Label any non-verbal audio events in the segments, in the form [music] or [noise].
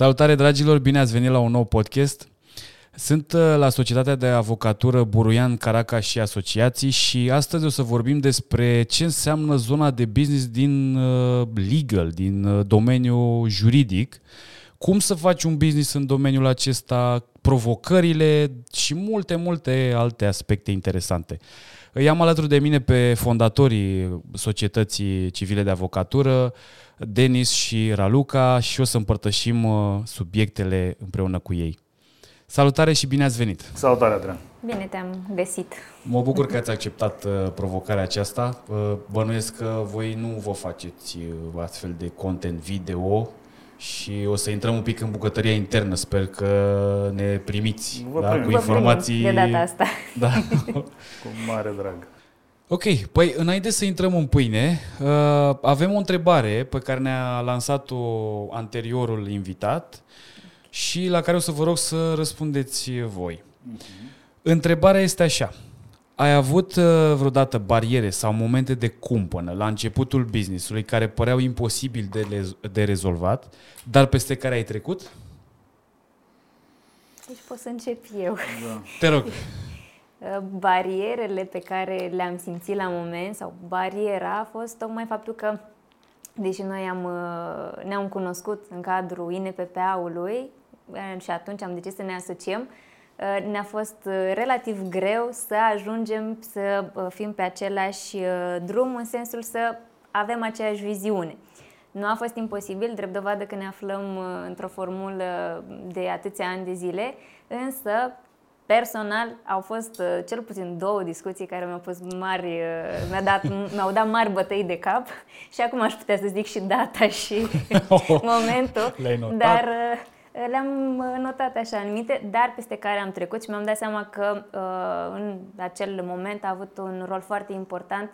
Salutare dragilor, bine ați venit la un nou podcast. Sunt uh, la Societatea de Avocatură Buruian Caraca și Asociații și astăzi o să vorbim despre ce înseamnă zona de business din uh, legal, din uh, domeniul juridic, cum să faci un business în domeniul acesta, provocările și multe, multe alte aspecte interesante. Îi am alături de mine pe fondatorii Societății Civile de Avocatură, Denis și Raluca și o să împărtășim subiectele împreună cu ei. Salutare și bine ați venit! Salutare, Adrian! Bine te-am găsit! Mă bucur că ați acceptat uh, provocarea aceasta. Uh, bănuiesc că voi nu vă faceți uh, astfel de content video și o să intrăm un pic în bucătăria internă. Sper că ne primiți Vă da, primim. cu Vă informații. primim de data asta. Da. [laughs] Cu mare drag. Ok, păi înainte să intrăm în pâine, uh, avem o întrebare pe care ne-a lansat-o anteriorul invitat și la care o să vă rog să răspundeți voi. Întrebarea este așa. Ai avut uh, vreodată bariere sau momente de cumpănă la începutul businessului care păreau imposibil de, le- de rezolvat, dar peste care ai trecut? Deci pot să încep eu. Da. Te rog. [laughs] Barierele pe care le-am simțit la moment sau bariera a fost tocmai faptul că deși noi am, uh, ne-am cunoscut în cadrul INPPA-ului uh, și atunci am decis să ne asociem, uh, ne-a fost uh, relativ greu să ajungem să uh, fim pe același uh, drum în sensul să avem aceeași viziune. Nu a fost imposibil, drept dovadă că ne aflăm uh, într-o formulă de atâția ani de zile, însă personal au fost uh, cel puțin două discuții care mi-au pus mari, uh, mi-a dat, [laughs] mi-au dat mari bătăi de cap și acum aș putea să zic și data și [laughs] momentul, Le-ai notat? dar uh, le-am uh, notat așa în minte, dar peste care am trecut și mi-am dat seama că uh, în acel moment a avut un rol foarte important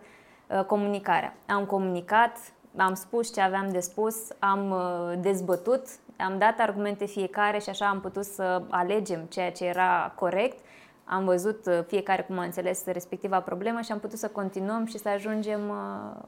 uh, comunicarea. Am comunicat, am spus ce aveam de spus, am uh, dezbătut, am dat argumente fiecare și așa am putut să alegem ceea ce era corect. Am văzut uh, fiecare cum a înțeles respectiva problemă și am putut să continuăm și să ajungem uh,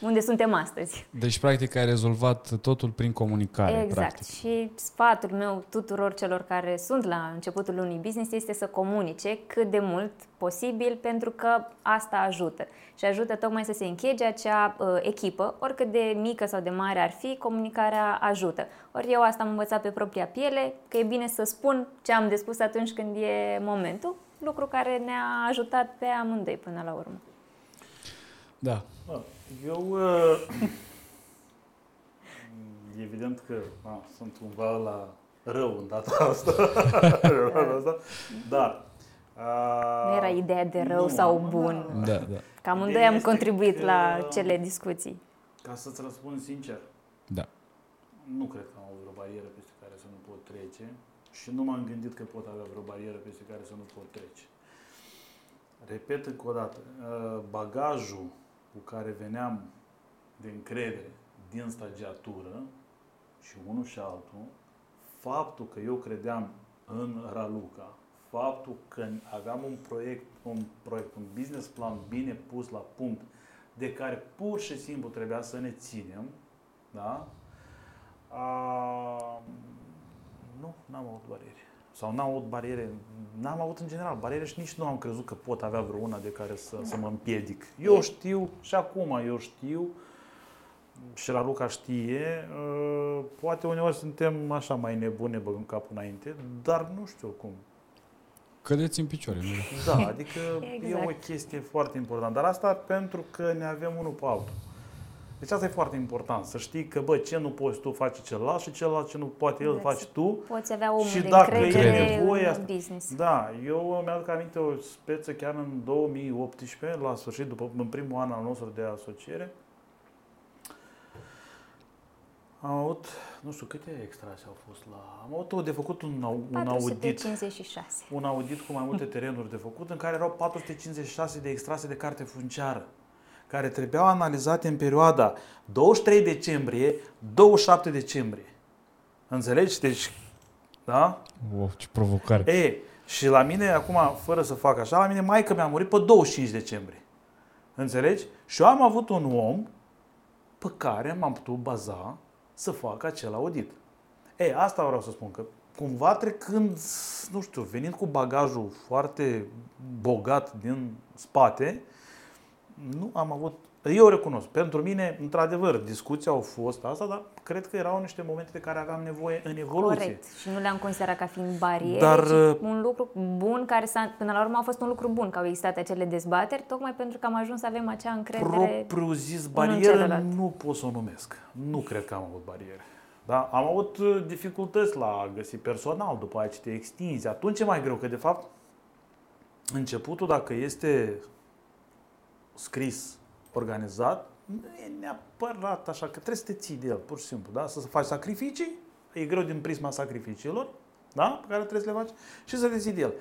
unde suntem astăzi. Deci, practic, ai rezolvat totul prin comunicare. Exact. Practic. Și sfatul meu tuturor celor care sunt la începutul unui business este să comunice cât de mult posibil pentru că asta ajută. Și ajută tocmai să se închege acea uh, echipă, oricât de mică sau de mare ar fi, comunicarea ajută. Ori eu asta am învățat pe propria piele, că e bine să spun ce am de spus atunci când e momentul, lucru care ne-a ajutat pe amândoi până la urmă. Da. Da. Eu, uh, [coughs] evident că a, sunt cumva la rău în data [laughs] asta, în data asta dar a, Nu era ideea de rău nu, sau nu, bun. da. Da, da. Că amândoi Ideea am este contribuit că- la cele discuții. Ca să-ți răspund sincer, Da. nu cred că am avut vreo barieră peste care să nu pot trece și nu m-am gândit că pot avea vreo barieră peste care să nu pot trece. Repet încă o dată, uh, bagajul cu care veneam de încredere din stagiatură și unul și altul, faptul că eu credeam în Raluca, faptul că aveam un proiect, un proiect, un business plan bine pus la punct, de care pur și simplu trebuia să ne ținem, da? A, nu, n-am avut bariere. Sau n-am avut bariere, n-am avut în general bariere și nici nu am crezut că pot avea vreuna de care să, să mă împiedic. Eu știu și acum eu știu și la Luca știe, uh, poate uneori suntem așa mai nebune, băgăm capul înainte, dar nu știu cum. Cădeți în picioare. Nu? Da, adică [laughs] e Exact. o chestie foarte importantă. Dar asta pentru că ne avem unul pe altul. Deci asta e foarte important, să știi că, bă, ce nu poți tu face celălalt și celălalt ce nu poate el Exact. faci tu. Poți avea omul Și de dacă e încredere nevoie în asta- business. Da, eu mi-aduc aminte o speță chiar în 2018, la sfârșit, după, în primul an al nostru de asociere. Am avut, nu știu câte extrase au fost la... Am avut de făcut un, au- un audit 456. un audit cu mai multe terenuri de făcut, în care erau 456 de extrase de carte funciară, care trebuiau analizate în perioada 23 decembrie, 27 decembrie. Înțelegi? Deci, da? Wow, ce provocare. E, și la mine, acum, fără să fac așa, la mine maica mi-a murit pe 25 decembrie. Înțelegi? Și eu am avut un om pe care m-am putut baza să fac acel audit. E, asta vreau să spun, că cumva trecând, nu știu, venind cu bagajul foarte bogat din spate, nu am avut eu recunosc, pentru mine, într-adevăr, discuții au fost asta, dar cred că erau niște momente de care aveam nevoie în evoluție. Corect. Și nu le-am considerat ca fiind bariere, Dar, ci uh, un lucru bun care s-a, până la urmă a fost un lucru bun că au existat acele dezbateri, tocmai pentru că am ajuns să avem acea încredere. Propriu zis, în barieră celălalt. nu pot să o numesc. Nu cred că am avut bariere. Da? Am avut uh, dificultăți la a găsi personal, după aia ce te extinzi. Atunci e mai greu, că de fapt începutul, dacă este scris, organizat, nu e neapărat așa, că trebuie să te ții de el, pur și simplu, da? Să faci sacrificii, e greu din prisma sacrificiilor, da? Pe care trebuie să le faci și să te ții de el.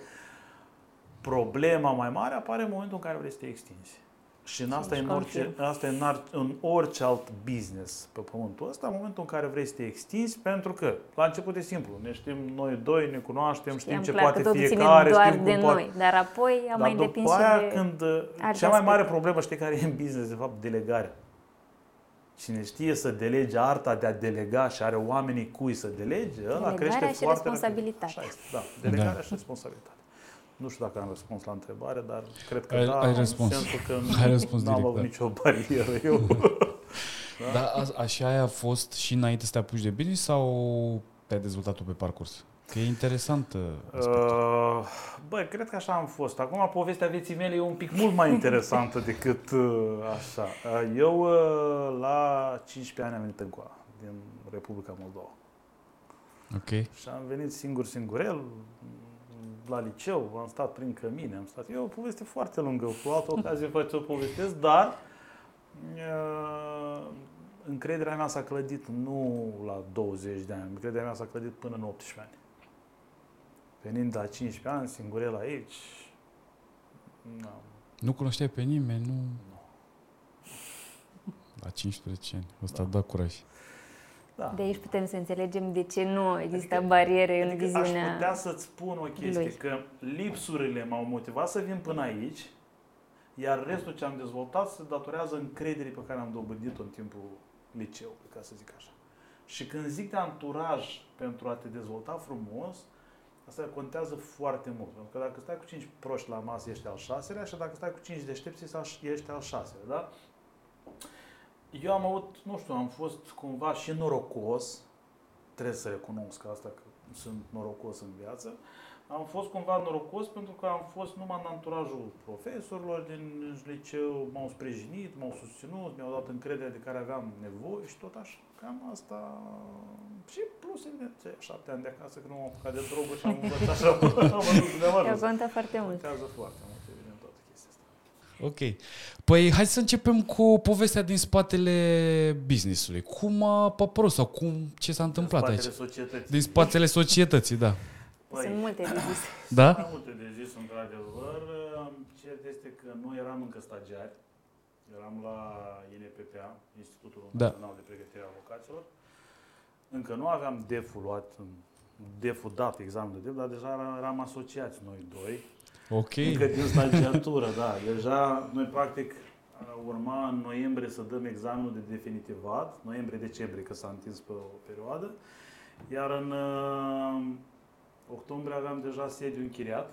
Problema mai mare apare în momentul în care vrei să te extinzi. Și în asta, e în, orice, confirm. asta e în, ar, în orice alt business pe pământul ăsta, în momentul în care vrei să te extinzi, pentru că la început e simplu, ne știm noi doi, ne cunoaștem, știm Știam ce clar poate că totul fiecare, ține doar știm de cum noi, poate. dar apoi am Dar mai depins după și aia, de... când uh, alte cea mai mare aspecte. problemă, știi care e în business, de fapt, delegarea. Cine știe să delege arta de a delega și are oamenii cui să delege, ăla Delegarea crește și foarte responsabilitatea. Rapid. Așa este, da. Delegarea Da. și responsabilitatea. Nu știu dacă am răspuns la întrebare, dar cred că Ai- da, ai în răspuns. sensul că [laughs] Ai răspuns n-am direct, avut da. nicio barieră eu. [laughs] Da, a, așa aia a fost și înainte să te apuci de business sau te-ai dezvoltat tu pe parcurs? Că e interesant uh, aspectul. Uh, Băi, cred că așa am fost. Acum povestea vieții mele e un pic mult mai interesantă [laughs] decât uh, așa. Uh, Eu uh, la 15 ani am venit în Coa, din Republica Moldova. Ok. Și am venit singur, singurel, la liceu, am stat prin cămine, am stat... E o poveste foarte lungă, cu altă ocazie vă ți-o povestesc, dar uh, încrederea mea s-a clădit nu la 20 de ani, încrederea mea s-a clădit până în 18 ani. Venind la 15 ani, singurel aici, nu, Nu cunoșteai pe nimeni, nu... La 15 ani. Ăsta da. dă curaj. Da. De aici putem să înțelegem de ce nu există bariere în Adică aș viziunea... putea să-ți spun o chestie, lui. că lipsurile m-au motivat să vin până aici, iar restul ce am dezvoltat se datorează încrederii pe care am dobândit-o în timpul liceului, ca să zic așa. Și când zic de anturaj pentru a te dezvolta frumos, asta contează foarte mult. Pentru că dacă stai cu 5 proști la masă, ești al șaselea și dacă stai cu 5 deștepți, ești al șaselea, da? Eu am avut, nu știu, am fost cumva și norocos, trebuie să recunosc asta că sunt norocos în viață. Am fost cumva norocos pentru că am fost numai în anturajul profesorilor din liceu, m-au sprijinit, m-au susținut, mi-au dat încredere de care aveam nevoie și tot așa. Cam asta și plus evident, șapte ani de acasă când nu m-am apucat de droguri și am învățat și am, am văzut de Eu mă contă foarte mult. Contează foarte mult, evident, toată chestia asta. Ok. Păi hai să începem cu povestea din spatele businessului. Cum a apărut sau cum, ce s-a întâmplat În aici? spatele societății. Din spatele societății, da. Păi, Sunt multe de zis. Da? Mai multe de zis, într-adevăr. Cert este că noi eram încă stagiari. Eram la INPPA, Institutul Da. Național de Pregătire a Avocaților. Încă nu aveam DEF-ul luat, DEF-ul dat, examenul de DEF, dar deja eram- eram asociați noi doi. Ok. Încă din stagiatură, da. Deja noi practic urma în noiembrie să dăm examenul de definitivat, noiembrie-decembrie, că s-a întins pe o perioadă, iar în uh, octombrie aveam deja sediu închiriat,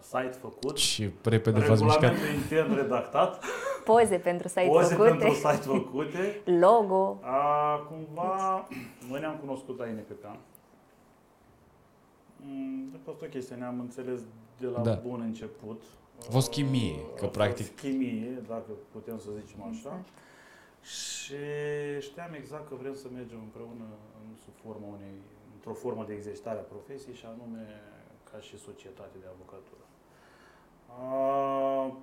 site făcut, Și repede v-ați mișcat. regulamentul intern redactat, Poze pentru site poze făcute, pentru site făcute. logo. A, cumva, noi ne-am cunoscut la INPPA. Mm, A fost o chestie, ne-am înțeles de la Da. bun început. A fost chimie, că A fost practic- chimie, dacă putem să zicem așa. Exact. Și știam exact că vrem să mergem împreună în sub forma unei, într-o formă de exercitare a profesiei și anume ca și societate de avocatură. A,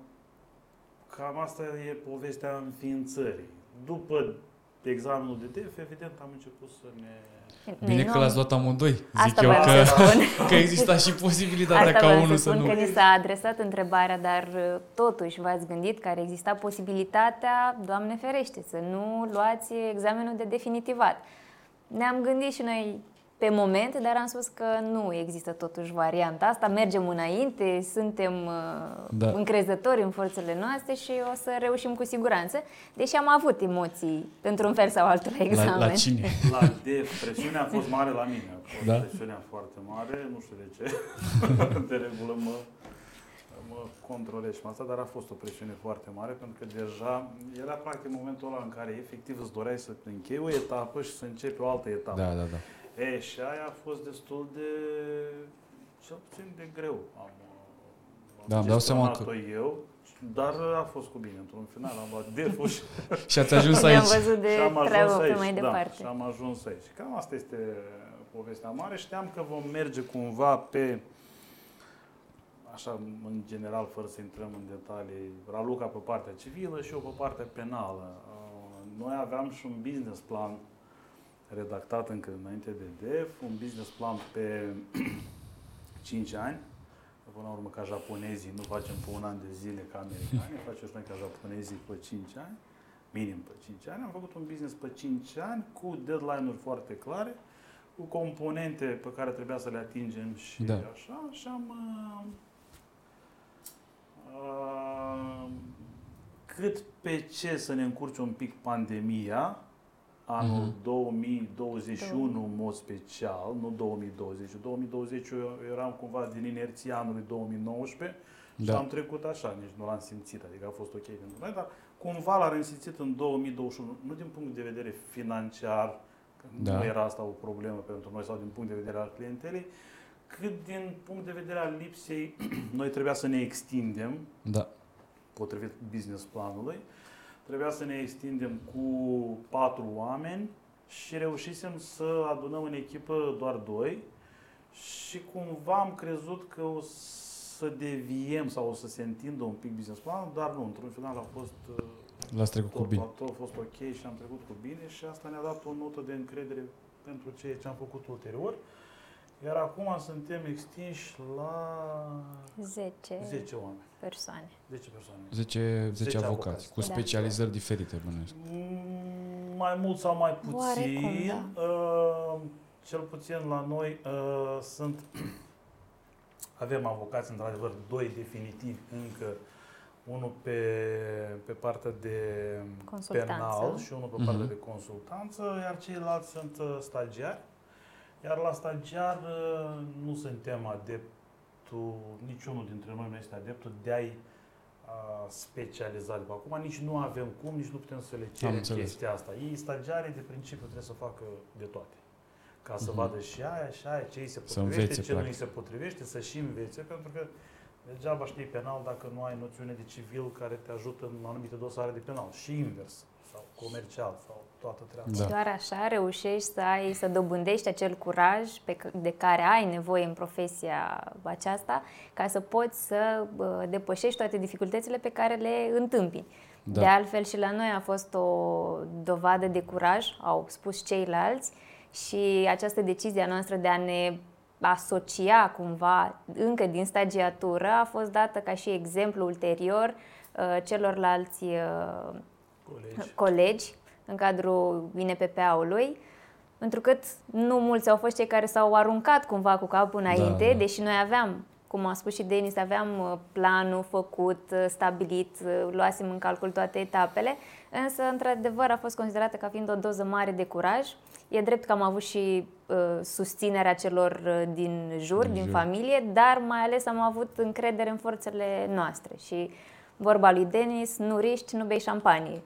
cam asta e povestea înființării. După examenul de DEF, evident, am început să ne... Bine Noi că nu- l-ați luat amândoi. Zic Asta eu voiam că, să spun. [laughs] că exista și posibilitatea Asta ca vreau unul să să spun nu... că ni s-a adresat întrebarea, dar uh, totuși v-ați gândit că ar exista posibilitatea, Doamne ferește, să nu luați examenul de definitivat. Ne-am gândit și noi pe moment, dar am spus că nu există totuși varianta asta, mergem înainte, suntem uh, da. încrezători în forțele noastre și o să reușim cu siguranță, deși am avut emoții într-un fel sau altul la examen. La, la cine? La DEF, presiunea a fost mare la mine, a fost da? presiunea foarte mare, nu știu de ce, [laughs] de regulă mă, mă controlez și asta, dar a fost o presiune foarte mare pentru că deja era practic momentul ăla în care efectiv îți doreai să închei o etapă și să începi o altă etapă. Da, da, da. E, și aia a fost destul de, cel puțin de greu. Am, am da, îmi dau seama că... eu, dar a fost cu bine. Într-un final am luat deful și... [laughs] și ați ajuns aici. am văzut de treabă pe mai da, departe. și am ajuns aici. Cam asta este povestea mare. Știam că vom merge cumva pe așa, în general, fără să intrăm în detalii, Raluca pe partea civilă și eu pe partea penală. Noi aveam și un business plan redactat încă înainte de DEF, un business plan pe [clears throat] 5 ani. Până la urmă, ca japonezii, nu facem pe un an de zile ca americani, [laughs] facem și noi ca japonezii pe 5 ani, minim pe 5 ani. Am făcut un business pe 5 ani cu deadline-uri foarte clare, cu componente pe care trebuia să le atingem și da. așa, și am uh, uh, cât pe ce să ne încurce un pic pandemia, anul mm-hmm. 2021 în mod special, nu 2020. 2020 eu eram cumva din inerția anului 2019 da. și am trecut așa, nici nu l-am simțit, adică a fost ok pentru noi, dar cumva l-am resimțit în 2021, nu din punct de vedere financiar, că da. nu era asta o problemă pentru noi sau din punct de vedere al clientelei, cât din punct de vedere al lipsei, [clears throat] noi trebuia să ne extindem, da. potrivit business planului, Trebuia să ne extindem cu patru oameni și reușisem să adunăm în echipă doar doi și cumva am crezut că o să deviem sau o să se întindă un pic business plan, dar nu, într-un final a fost uh, L-ați trecut tot, cu bine. Tot a fost ok și am trecut cu bine și asta ne-a dat o notă de încredere pentru ceea ce am făcut ulterior. Iar acum suntem extinși la 10, 10 oameni. persoane. 10 persoane. 10, 10, 10 avocați, avocați, cu da. specializări da. diferite, bănuiesc. Mm, mai mult sau mai puțin. Oarecum, da. uh, cel puțin la noi uh, sunt [clears throat] avem avocați, într-adevăr, doi definitivi încă, unul pe, pe partea de penal și unul pe partea uh-huh. de consultanță, iar ceilalți sunt uh, stagiari iar la stagiar uh, nu suntem adeptul, niciunul dintre noi nu este adeptul de a-i specializat. Acum nici nu avem cum, nici nu putem să le cerem chestia asta. Ei, stagiarii, de principiu, trebuie să facă de toate. Ca să uh-huh. vadă și aia, și aia, ce îi se potrivește, ce nu îi se potrivește, să și învețe, pentru că degeaba știi penal dacă nu ai noțiune de civil care te ajută în anumite dosare de penal. Și invers, sau comercial, sau toată treaba. Da. Doar așa reușești să ai, să dobândești acel curaj pe, de care ai nevoie în profesia aceasta ca să poți să depășești toate dificultățile pe care le întâmpini. Da. De altfel și la noi a fost o dovadă de curaj, au spus ceilalți, și această decizie a noastră de a ne asocia cumva încă din stagiatură a fost dată ca și exemplu ulterior uh, celorlalți uh, colegi. colegi în cadrul INPPA-ului, pentru că nu mulți au fost cei care s-au aruncat cumva cu capul înainte, da, da. deși noi aveam, cum a spus și Denis, aveam uh, planul făcut, uh, stabilit, uh, luasem în calcul toate etapele, însă, într-adevăr, a fost considerată ca fiind o doză mare de curaj. E drept că am avut și uh, susținerea celor din jur, din, din jur. familie, dar mai ales am avut încredere în forțele noastre și vorba lui Denis, nu riști, nu bei șampanie.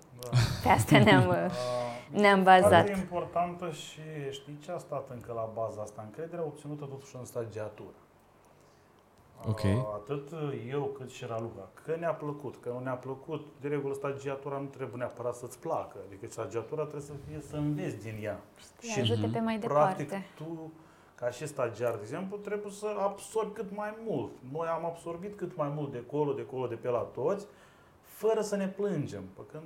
Da. Pe asta ne-am, [laughs] ne-am bazat. Foarte importantă și știi ce a stat încă la baza asta? Încrederea obținută totuși în stagiatură. Ok. Atât eu cât și Raluca. Că ne-a plăcut, că nu ne-a plăcut. De regulă, stagiatura nu trebuie neapărat să-ți placă. Adică stagiatura trebuie să fie să înveți din ea. Și ajute pe mai practic, departe. tu ca și stagiar, de exemplu, trebuie să absorbi cât mai mult. Noi am absorbit cât mai mult de colo, de colo, de pe la toți, fără să ne plângem. Pe când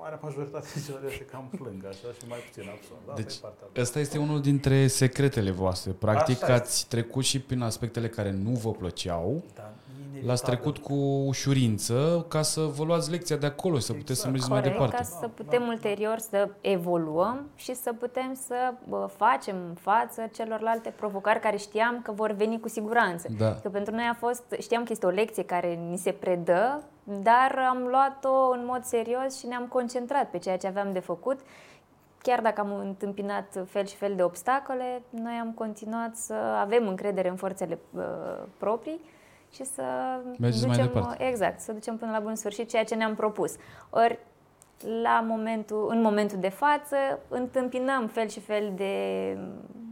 marea majoritate [laughs] celor se cam plâng, așa, și mai puțin absorb. Da, deci, ăsta este unul dintre secretele voastre. Practic, așa ați este. trecut și prin aspectele care nu vă plăceau. Da, L-ați trecut cu ușurință ca să vă luați lecția de acolo și să puteți să Exact. mergeți mai Corect, departe. ca să putem ulterior să evoluăm și să putem să bă, facem față celorlalte provocări care știam că vor veni cu siguranță. Da. Că pentru noi a fost, știam că este o lecție care ni se predă, dar am luat-o în mod serios și ne-am concentrat pe ceea ce aveam de făcut. Chiar dacă am întâmpinat fel și fel de obstacole, noi am continuat să avem încredere în forțele uh, proprii și să Mergeți mai ducem, departe. exact, să ducem până la bun sfârșit ceea ce ne-am propus. Ori la momentul, în momentul de față întâmpinăm fel și fel de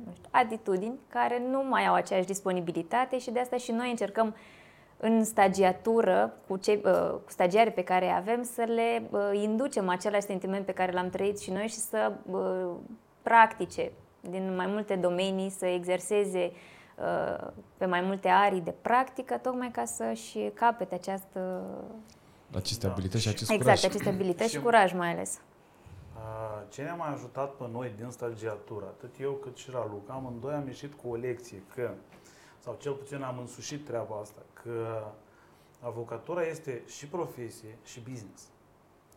nu știu, atitudini care nu mai au aceeași disponibilitate și de asta și noi încercăm în stagiatură cu, cei, uh, cu stagiarii pe care îi avem să le uh, inducem același sentiment pe care l-am trăit și noi și să uh, practice din mai multe domenii, să exerseze uh, pe mai multe arii de practică, tocmai ca să-și capete această, Aceste Da. abilități și acest exact, curaj. aceste abilități și Și- curaj mai ales. Uh, Ce ne-a mai ajutat pe noi din stagiatură, atât eu cât și Raluca, amândoi am ieșit cu o lecție că, sau cel puțin am însușit treaba asta, că avocatura este și profesie și business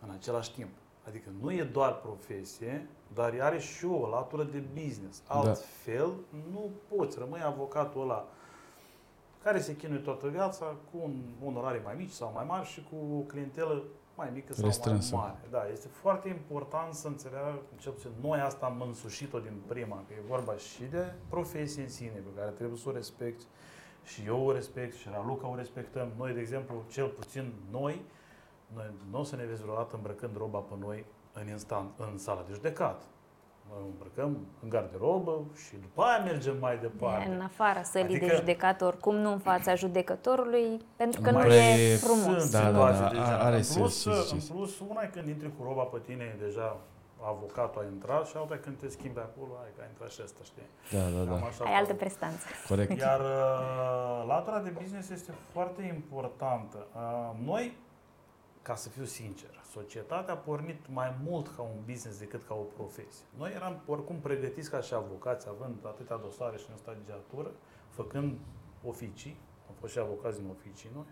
în același timp. Adică nu e doar profesie, dar are și o latură de business. Da. Altfel, nu poți, rămâi avocatul ăla care se chinuie toată viața cu un onorare mai mici sau mai mari și cu o clientelă mai mică sau Restrânsă. mai mare. Da, este foarte important să înțeleagă, cel puțin noi asta am însușit-o din prima, că e vorba și de profesie în sine, pe care trebuie să o respecti și eu o respect și Raluca o respectăm. Noi, de exemplu, cel puțin noi, noi nu o să ne vezi vreodată îmbrăcând roba pe noi în, instant, în sala de judecat. Noi o îmbrăcăm în garderobă și după aia mergem mai departe. În afara sălii Adică- de judecată, oricum nu în fața judecătorului, pentru că Nu nu prea e e frumos. Sunt Da, da, situații da, de a- genul. are în sens plus, ce în ziceți. plus, una e când intri cu roba pe tine, e deja avocatul a intrat și alta e când te schimbi acolo, ai că a intrat și ăsta, știi? Da, da, Cam da. așa Ai altă fac. prestanță. Corect. Iar uh, latura de business este foarte importantă. Uh, Noi, ca să fiu sincer, societatea a pornit mai mult ca un business decât ca o profesie. Noi eram oricum pregătiți ca și avocați, având atâtea dosare și în stagiatură, făcând oficii, am fost și avocați din oficii noi,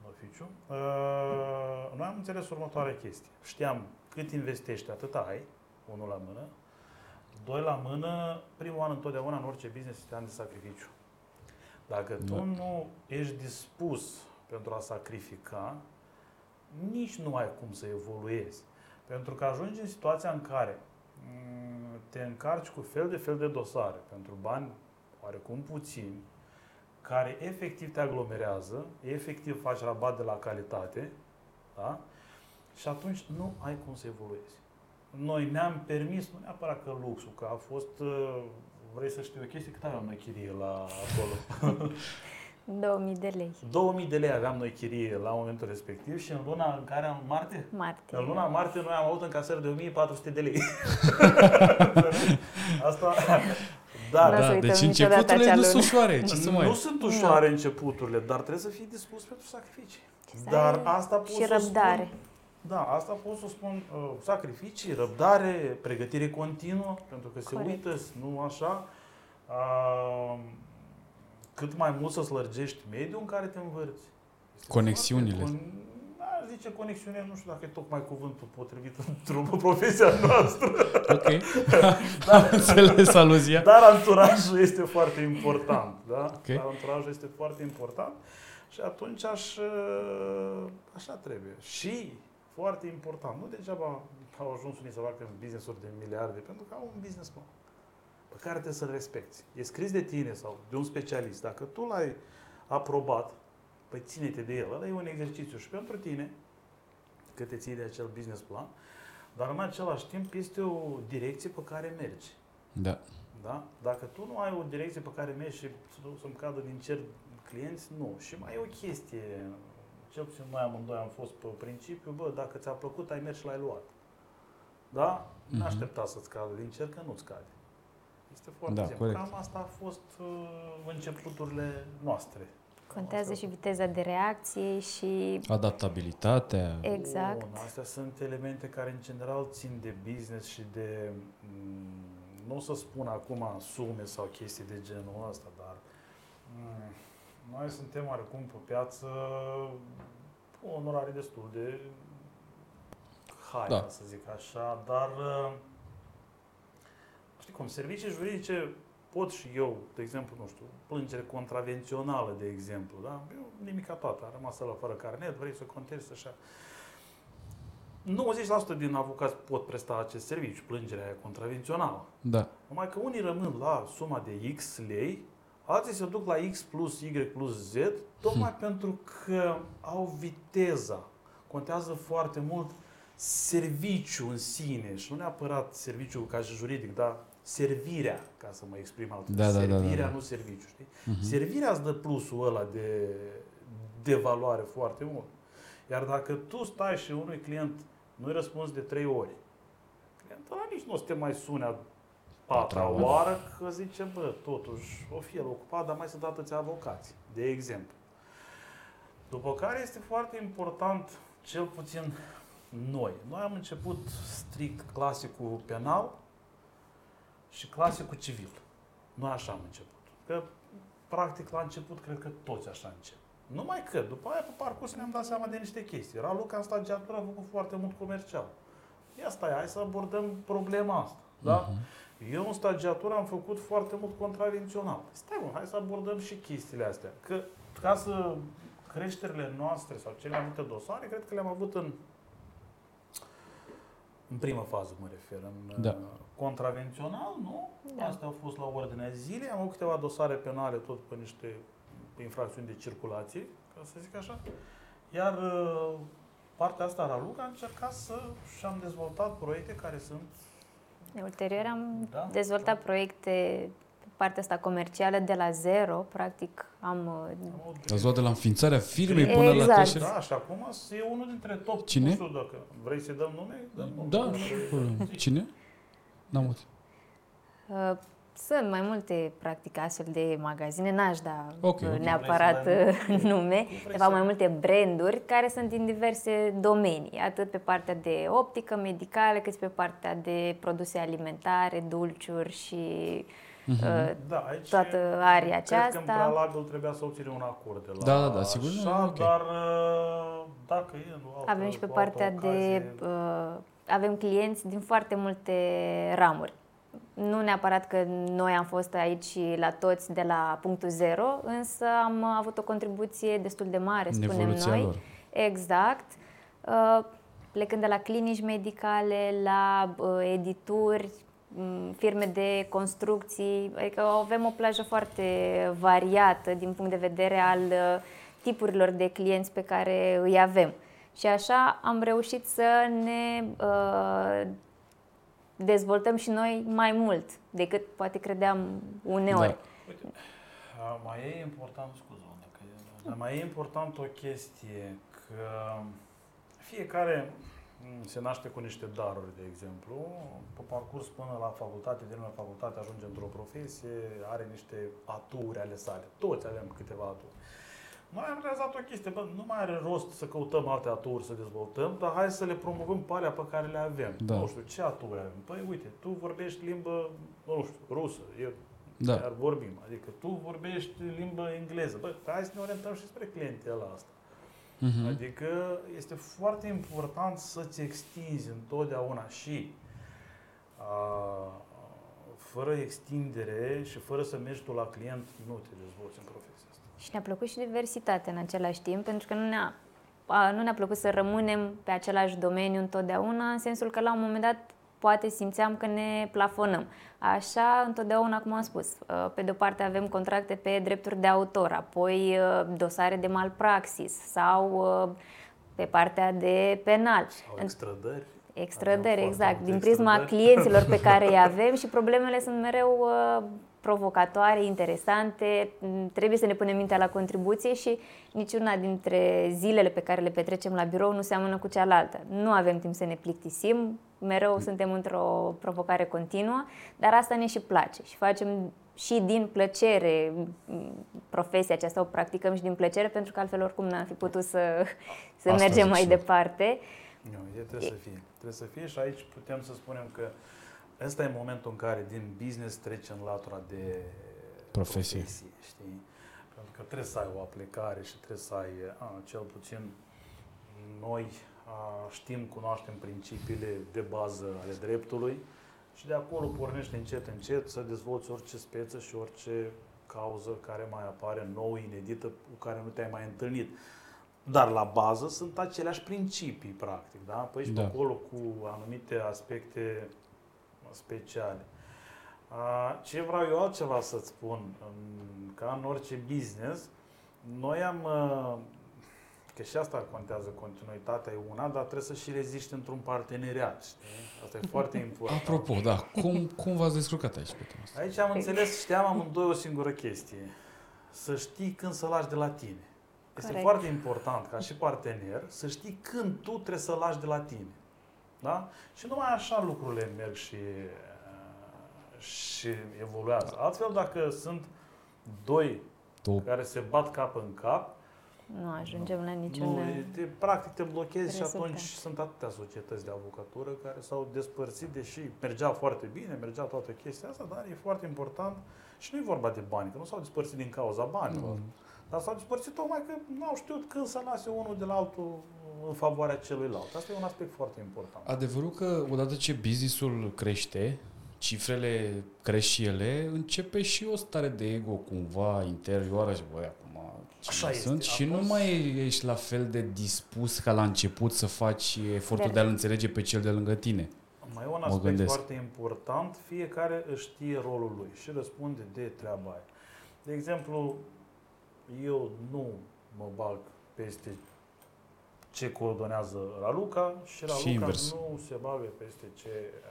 în oficiu, uh, noi am înțeles următoarea chestie. Știam cât investești, atât ai, unul la mână, doi la mână, primul an întotdeauna în orice business este an de sacrificiu. Dacă tu Da. nu ești dispus pentru a sacrifica, nici nu ai cum să evoluezi. Pentru că ajungi în situația în care mm, te încarci cu fel de fel de dosare pentru bani oarecum puțini, care efectiv te aglomerează, efectiv faci rabat de la calitate, da? și atunci nu ai cum să evoluezi. Noi ne-am permis, nu neapărat că luxul, că a fost, uh, vrei să știi o chestie, cât aveam noi chirie la acolo? [laughs] 2000 de lei. 2000 de lei aveam noi chirie la momentul respectiv și în luna în care am martie, Martie. în luna martie noi am avut încasări de 1400 de lei. [laughs] Asta, dar Nu o să Da, uităm deci niciodată începuturile acea nu lună. sunt ușoare. Ce să nu mai... sunt ușoare începuturile, dar trebuie să fii dispus pentru sacrificii. Și să Dar ai asta pot și să răbdare. Spun, da, asta pot să spun, uh, sacrificii, răbdare, pregătire continuă, pentru că se Corect. uită, nu așa, uh, cât mai mult să-ți lărgești mediul în care te învârți. Este Conexiunile. foarte Con, aș zice conexiune, nu știu dacă e tocmai cuvântul potrivit într-o profesia noastră, Ok. [laughs] Am înțeles aluzia. dar anturajul este foarte important, da? Ok. Dar anturajul este foarte important și atunci aș, uh, așa trebuie. Și, foarte important, nu degeaba au ajuns unii să facă business-uri de miliarde, pentru că au un business plan pe care trebuie să-l respecti. E scris de tine sau de un specialist. Dacă tu l-ai aprobat, păi ține-te de el. Ăla e un exercițiu și pentru tine, că te ții de acel business plan, dar în același timp este o direcție pe care mergi. Da. Da? Dacă tu nu ai o direcție pe care mergi și să- să-mi cadă din cer clienți, nu. Și mai e o chestie, cel puțin noi amândoi am fost pe principiu, bă, dacă ți-a plăcut, ai mers și l-ai luat. Da? Mhm. Nu aștepta să-ți cadă din cer, că nu-ți cade. Este foarte Da, simplu. corect. Cam asta a fost uh, începuturile noastre. Contează Asta- și viteza de reacție și Adaptabilitatea. exact. Bun, astea sunt elemente care în general țin de business și de, mm, nu o să spun acum sume sau chestii de genul ăsta, dar mm, Noi suntem oarecum pe piață cu onorare destul de high, Da. da. să zic așa, dar uh, știi cum, servicii juridice pot și eu, de exemplu, nu știu, plângere contravențională, de exemplu, da? Eu, nimica toată, a rămas la fără carnet, vrei să contesti așa. 90% din avocați pot presta acest serviciu, plângerea aia contravențională. Da. Numai că unii rămân la suma de X lei, alții se duc la X plus Y plus Z, tocmai Hmm. pentru că au viteza. Contează foarte mult serviciu în sine și nu neapărat serviciu ca și juridic, dar servirea, ca să mă exprim altfel. Da, da, da, da, servirea, da. nu serviciu, știi? Mhm. Servirea îți dă plusul ăla de, de valoare foarte mult. Iar dacă tu stai și unui client nu-i răspunzi de trei ori, clientul ăla nici nu o să te mai sune a patra Patra oară, că zice, bă, totuși, o fi el ocupat, dar mai sunt atâția avocați, de exemplu. După care este foarte important, cel puțin noi. Noi am început strict clasicul penal și clasicul civil. Noi așa am început. Că, practic, la început, cred că toți așa încep. Numai că, după aia, pe parcurs, ne-am dat seama de niște chestii. Raluca în stagiatură a făcut foarte mult comercial. Ia stai, hai să abordăm problema asta. Da? Mhm. Eu în stagiatură am făcut foarte mult contravențional. Stai mă, hai să abordăm și chestiile astea. Că ca să creșterile noastre sau cele mai multe dosare, cred că le-am avut în în prima fază mă refer, în Da. uh, contravențional, nu? Da. Astea au fost la ordinea zilei, am avut câteva dosare penale tot pe niște infracțiuni de circulație, ca să zic așa. Iar uh, partea asta, Raluca, a încercat să și am dezvoltat proiecte care sunt Ulterior am Da, dezvoltat da. proiecte pe partea asta comercială de la zero, practic am uh, Am avut- Ați luat de la înființarea firmei până la Exact. creștere? Da, și acum e unul dintre top. Cine? Nu știu dacă vrei să-i dăm nume? Dăm nume. Da, cine? N-am auzit. Uh, Sunt mai multe, practic, astfel de magazine, n-aș da Ok, uh, ok. neapărat Vrei uh, nume, Cum vrei de fapt să- mai multe branduri care sunt din diverse domenii, atât pe partea de optică, medicală, cât și pe partea de produse alimentare, dulciuri și Mhm. Uh, Da, aici toată aria Cred că în aceasta. prealabil trebuia să obținem un acord de la Da, da, da, sigur, Așa, nu, ok. dar uh, dacă e în o altă, Avem și pe o altă partea de... ocazie, Uh, avem clienți din foarte multe ramuri. Nu neapărat că noi am fost aici la toți de la punctul zero, însă am avut o contribuție destul de mare, În spunem evoluția noi. lor. Exact. Uh, Plecând de la clinici medicale, la uh, edituri, m, firme de construcții, adică avem o plajă foarte variată din punct de vedere al uh, tipurilor de clienți pe care îi avem. Și așa am reușit să ne uh, dezvoltăm și noi mai mult decât poate credeam uneori. Da. Uite, a, mai e important, scuză dacă e, dar mai e important o chestie, că fiecare m, se naște cu niște daruri, de exemplu, pe parcurs până la facultate, din la facultate ajunge într-o profesie, are niște aturi ale sale. Toți avem câteva aturi. Noi am realizat o chestie, bă, nu mai are rost să căutăm alte aturi să dezvoltăm, dar hai să le promovăm pe alea pe care le avem. Da. Nu știu, ce aturi avem? Păi uite, tu vorbești limbă, nu știu, rusă, eu Da. iar vorbim. Adică tu vorbești limba engleză. Bă, hai să ne orientăm și spre clientela asta. Mhm. Adică este foarte important să-ți extinzi întotdeauna și a, fără extindere și fără să mergi tu la client, nu te dezvolți în profesia asta. Și ne-a plăcut și diversitatea în același timp, pentru că nu ne-a, a, nu ne-a plăcut să rămânem pe același domeniu întotdeauna, în sensul că la un moment dat poate simțeam că ne plafonăm. Așa, întotdeauna, cum am spus, uh, pe de o parte avem contracte pe drepturi de autor, apoi uh, dosare de malpraxis sau uh, pe partea de penal. Sau În- extrădări. Extrădări, Avem exact. foarte Din multe prisma extrădări. clienților pe care [laughs] îi avem și problemele sunt mereu uh, provocatoare, interesante. Mm, Trebuie să ne punem mintea la contribuție și niciuna dintre zilele pe care le petrecem la birou nu seamănă cu cealaltă. Nu avem timp să ne plictisim, mereu suntem într-o provocare continuă, dar asta ne și place și facem și din plăcere mm, profesia aceasta, o practicăm și din plăcere, pentru că altfel oricum n-am fi putut să, [laughs] să Asta mergem zic mai și eu. departe. Nu, e, trebuie să fie. Trebuie să fie și aici putem să spunem că ăsta e momentul în care din business trece în latura de Profesie. știi? Pentru că trebuie să ai o aplicare și trebuie să ai, a, cel puțin noi a, știm, cunoaștem principiile de bază ale dreptului și de acolo pornește încet, încet să dezvolți orice speță și orice cauză care mai apare nouă, inedită, cu care nu te-ai mai întâlnit. Dar la bază sunt aceleași principii, practic, da? Păi și Da. pe acolo cu anumite aspecte speciale. A, Ce vreau eu altceva să-ți spun, în- ca în orice business, noi am, uh, că și asta contează, continuitatea e una, dar trebuie să și reziști într-un parteneriat, știi? Asta e [laughs] foarte important. Apropo, da, cum, cum v-ați descurcat aici pe tema asta? Aici am înțeles, știam amândoi o singură chestie. Să știi când să lași de la tine. Este Corect. foarte important ca și partener să știi când tu trebuie să lași de la tine. Da? Și numai așa lucrurile merg și, uh, și evoluează. Altfel, dacă sunt doi Tu, care se bat cap în cap, Nu ajungem la niciun... nu, e- te, practic te blochezi și rezultat. atunci sunt atâtea societăți de avocatură care s-au despărțit, deși mergea foarte bine, mergea toată chestia asta, dar e foarte important și nu e vorba de bani, că nu s-au despărțit din cauza banilor, nu, dar s-au despărțit tocmai că nu au știut când să lase unul de la altul în favoarea celuilalt. Asta e un aspect foarte important. Adevărul că odată ce businessul crește, cifrele cresc și ele, începe și o stare de ego cumva interioară și băi, acum Așa cine este. sunt A și nu fost- mai ești la fel de dispus ca la început să faci efortul Dar- de a-l înțelege pe cel de lângă tine. Mai e un Mă aspect gândesc. foarte important, fiecare își știe rolul lui și răspunde de treaba aia. De exemplu, eu nu mă bag peste ce coordonează Raluca și Raluca invers. nu se bagă peste ce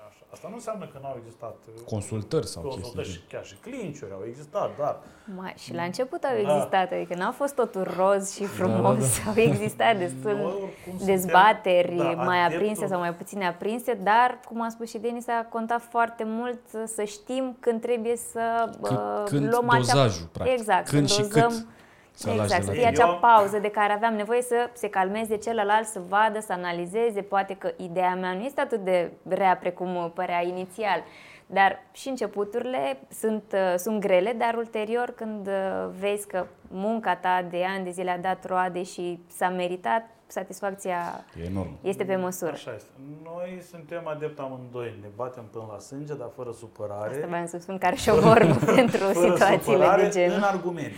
așa. Asta nu înseamnă că n-au existat uh, Consultări sau chestii. consultări și de- chiar și clinciuri au existat, dar Mai, și la început au Da. existat, adică n-a fost totul roz și frumos, da, au existat destul noi oricum suntem- dezbateri da, mai adeptul- aprinse sau mai puțin aprinse, dar, cum a spus și Denis, a contat foarte mult să știm când trebuie să C- uh, când luăm acea... dozajul, practic. Exact, când și dozăm, cât să lași exact, de să la fie tine. acea Eu- pauză de care aveam nevoie să se calmeze celălalt, să vadă, să analizeze, poate că ideea mea nu este atât de rea precum părea inițial. Dar și începuturile sunt, uh, sunt grele, dar ulterior când uh, vezi că munca ta de ani de zile a dat roade și s-a meritat, satisfacția E enorm. este pe măsură. Așa este. Noi suntem adept amândoi, ne batem până la sânge, dar fără supărare. Asta vreau să spun care și o vorbă [laughs] pentru fără situațiile supărare, de genul. în argumente.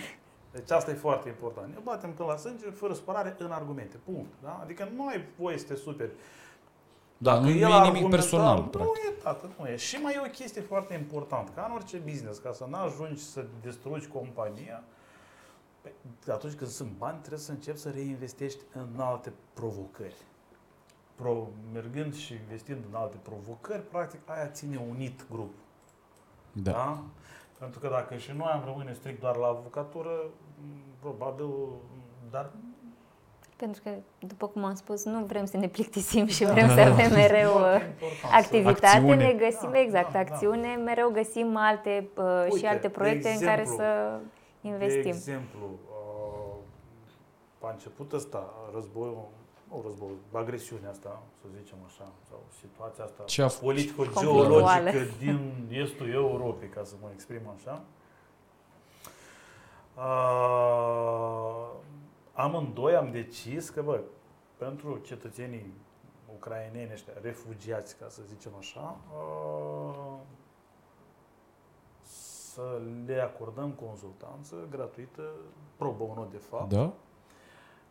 Deci asta e foarte important. Ne batem până la sânge, fără supărare, în argumente. Punct. Da? Adică nu ai voie să te superi. Da, nu Că e el a nimic argumentat, personal, Nu practic. e, tată, nu e. Și mai e o chestie foarte importantă. Ca în orice business, ca să nu ajungi să distrugi compania, pe- atunci când sunt bani, trebuie să începi să reinvestești în alte provocări. Pro, mergând și investind în alte provocări, practic aia ține unit grupul. Da. Da? Pentru că dacă și noi am rămâne strict doar la avocatură, m, probabil, dar Pentru că, după cum am spus, nu vrem să ne plictisim și Da. vrem să avem [laughs] mereu uh, foarte important să- activitate, Acțiune. ne găsim, Da, exact, da, da. acțiune, mereu găsim alte uh, și Uite, alte de proiecte în care exemplu, să investim. De exemplu, uh, a început ăsta, războiul, nu războiul, agresiunea asta, să zicem așa, sau situația asta Ce a f- politico-geologică Conflictuală. din estul Europei, ca să mă exprim așa. Uh, amândoi am decis că, bă, pentru cetățenii ucraineni ăștia, refugiați, ca să zicem așa, uh, să le acordăm consultanță gratuită, pro bono de fapt. Da?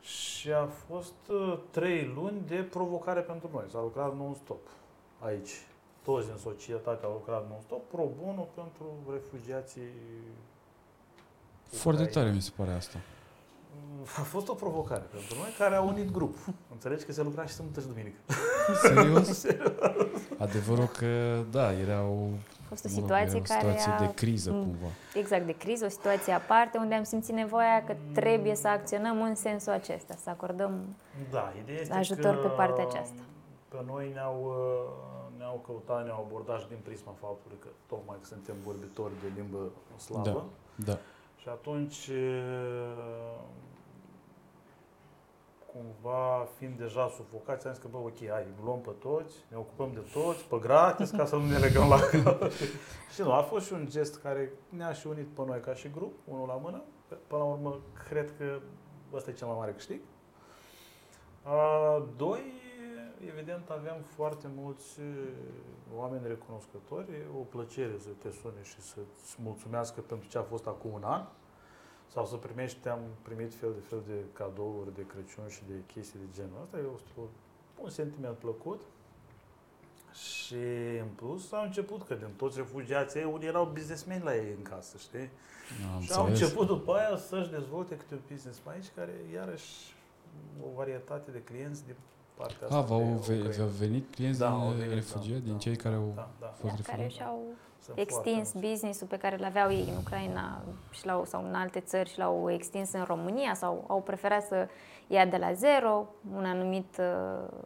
Și a fost uh, trei luni de provocare pentru noi. S-a lucrat non-stop aici. Toți din societate au lucrat non-stop, pro bono pentru refugiații Foarte ucraineni. tare mi se pare asta. A fost o provocare pentru noi care a unit grup. Înțelegi că se lucra și sâmbătă și duminică. Serios? [laughs] Adevărul că, da, era o, A fost o mă rog, situație era o care situație a, de criză, Mm. cumva. exact, de criză, o situație aparte, unde am simțit nevoia că trebuie să acționăm în sensul acesta, să acordăm Da, ideea este Ajutor că pe partea aceasta. Pe noi ne-au, uh, ne-au căutat, ne-au abordat și din prisma faptului că tocmai că suntem vorbitori de limbă slavă. Da. Și atunci, uh, cumva, fiind deja sufocați, am zis că, bă, ok, hai, luăm pe toți, ne ocupăm de toți, pe gratis, ca să nu ne legăm la cap. [laughs] și nu, a fost și un gest care ne-a și unit pe noi ca și grup, unul la mână. Până la urmă, cred că ăsta e cel mai mare câștig. A, doi, evident, aveam foarte mulți oameni recunoscători. E o plăcere să te sune și să-ți mulțumească pentru ce a fost acum un an sau să primești, am primit fel de fel de cadouri de Crăciun și de chestii de genul ăsta, e un sentiment plăcut. Și în plus au început că din toți refugiații ei, unii erau businessmen la ei în casă, știi? Am și au început după aia să-și dezvolte câte un business mai aici, care iarăși o varietate de clienți din partea asta. Ah, v-au venit clienți da, din venit, refugiați, da, din cei da, care au da, da. fost da, Care și-au extins business-ul pe care îl aveau ei în Ucraina și la, sau în alte țări și l-au extins în România sau au preferat să ia de la zero un anumit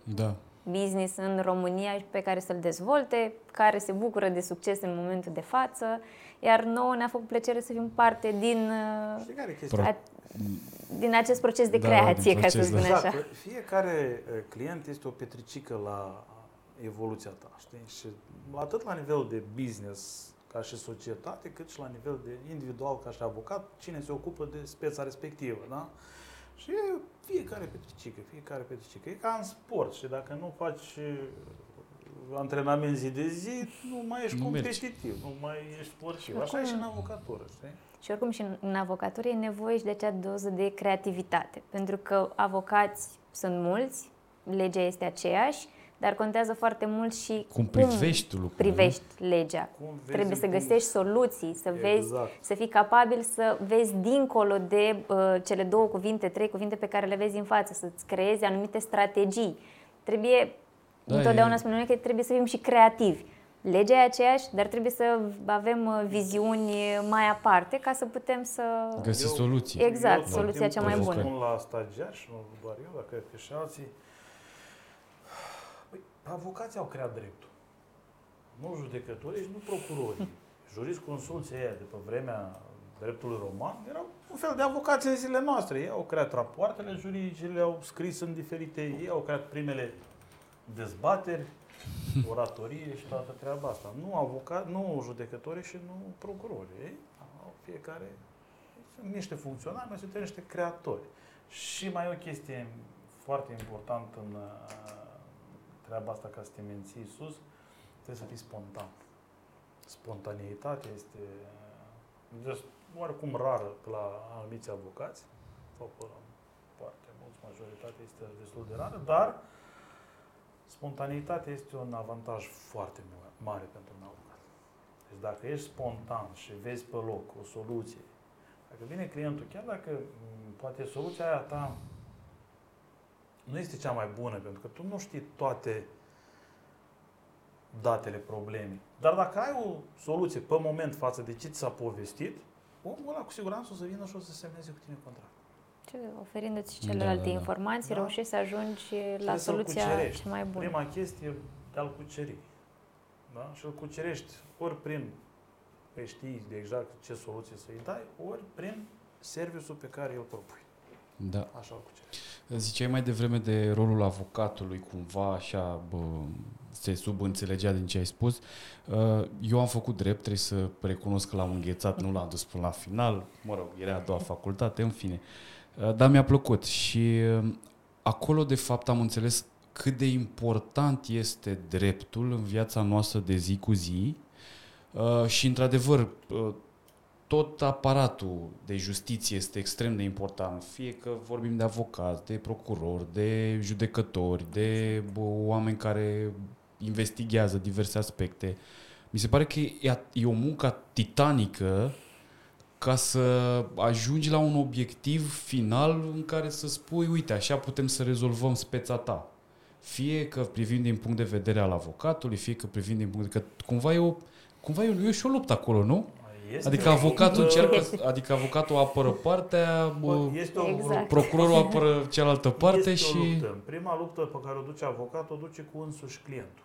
da. business în România pe care să-l dezvolte, care se bucură de succes în momentul de față, iar nouă ne-a făcut plăcere să fim parte din, a, din acest proces de da, creație, ca să spun așa. Exact. Fiecare client este o petricică la evoluția ta, știi? Și atât la nivel de business ca și societate, cât și la nivel de individual ca și avocat, cine se ocupă de speța respectivă, da? Și fiecare petricică, fiecare petricică. E ca în sport și dacă nu faci uh, antrenament zi de zi, nu mai ești nu competitiv, mergi. nu mai ești sportiv. Așa e și în avocatură, știi? Și oricum și în avocatură e nevoie și de acea doză de creativitate. Pentru că avocați sunt mulți, legea este aceeași, dar contează foarte mult și cum privești cum lucrurile. privești legea. Cum vezi Trebuie să găsești soluții, să exact. vezi, să fii capabil să vezi dincolo de uh, cele două cuvinte, trei cuvinte pe care le vezi în față, să-ți creezi anumite strategii. Trebuie, da, întotdeauna e... spunem că trebuie să fim și creativi. Legea e aceeași, dar trebuie să avem uh, viziuni mai aparte ca să putem să... Găsi soluții. Exact, eu, soluția cea mai bună. Eu la stagiar și nu doar eu, dar cred că și alții, avocații au creat dreptul. Nu judecătorii și nu procurorii. [laughs] Jurisconsulții ăia de pe vremea dreptului roman erau un fel de avocați în zilele noastre. Ei au creat rapoartele juridice, le-au scris în diferite, ei au creat primele dezbateri, [laughs] oratorie și toată treaba asta. Nu avocat, nu judecătorii și nu procurorii. Ei au fiecare sunt niște funcționari, mai sunt niște creatori. Și mai e o chestie foarte importantă în treaba asta ca să te menții sus, trebuie să fii spontan. Spontaneitatea este just, oarecum rară la anumiți avocați, sau pe foarte mulți, majoritatea este destul de rară, dar spontaneitatea este un avantaj foarte mare pentru un avocat. Deci dacă ești spontan și vezi pe loc o soluție, dacă vine clientul, chiar dacă poate soluția aia ta nu este cea mai bună, pentru că tu nu știi toate datele problemei. Dar dacă ai o soluție pe moment față de ce ți s-a povestit, omul ăla cu siguranță o să vină și o să semneze cu tine contract. Oferindu-ți celelalte da, da, da. informații, da. reușești să ajungi la soluția cea mai bună. Prima chestie de a-l cuceri. Da? Și îl cucerești ori prin că știi de exact ce soluție să-i dai, ori prin serviciul pe care îl propui. Da. Așa cu ce. Ziceai mai devreme de rolul avocatului, cumva așa bă, se subînțelegea din ce ai spus. Uh, eu am făcut drept, trebuie să recunosc că l-am înghețat, nu l-am dus până la final. Mă rog, era a doua facultate, în fine. Uh, dar mi-a plăcut și uh, acolo, de fapt, am înțeles cât de important este dreptul în viața noastră de zi cu zi și, într-adevăr, tot aparatul de justiție este extrem de important, fie că vorbim de avocați, de procurori, de judecători, de oameni care investigează diverse aspecte. Mi se pare că e, e o muncă titanică ca să ajungi la un obiectiv final în care să spui, uite, așa putem să rezolvăm speța ta. Fie că privim din punct de vedere al avocatului, fie că privim din punct de... Că cumva e o, cumva e, o, e și o luptă acolo, nu? Este adică avocatul încearcă, adică avocatul apără partea, este o, exact. procurorul apără cealaltă parte este și... O luptă. Prima luptă pe care o duce avocatul o duce cu însuși clientul.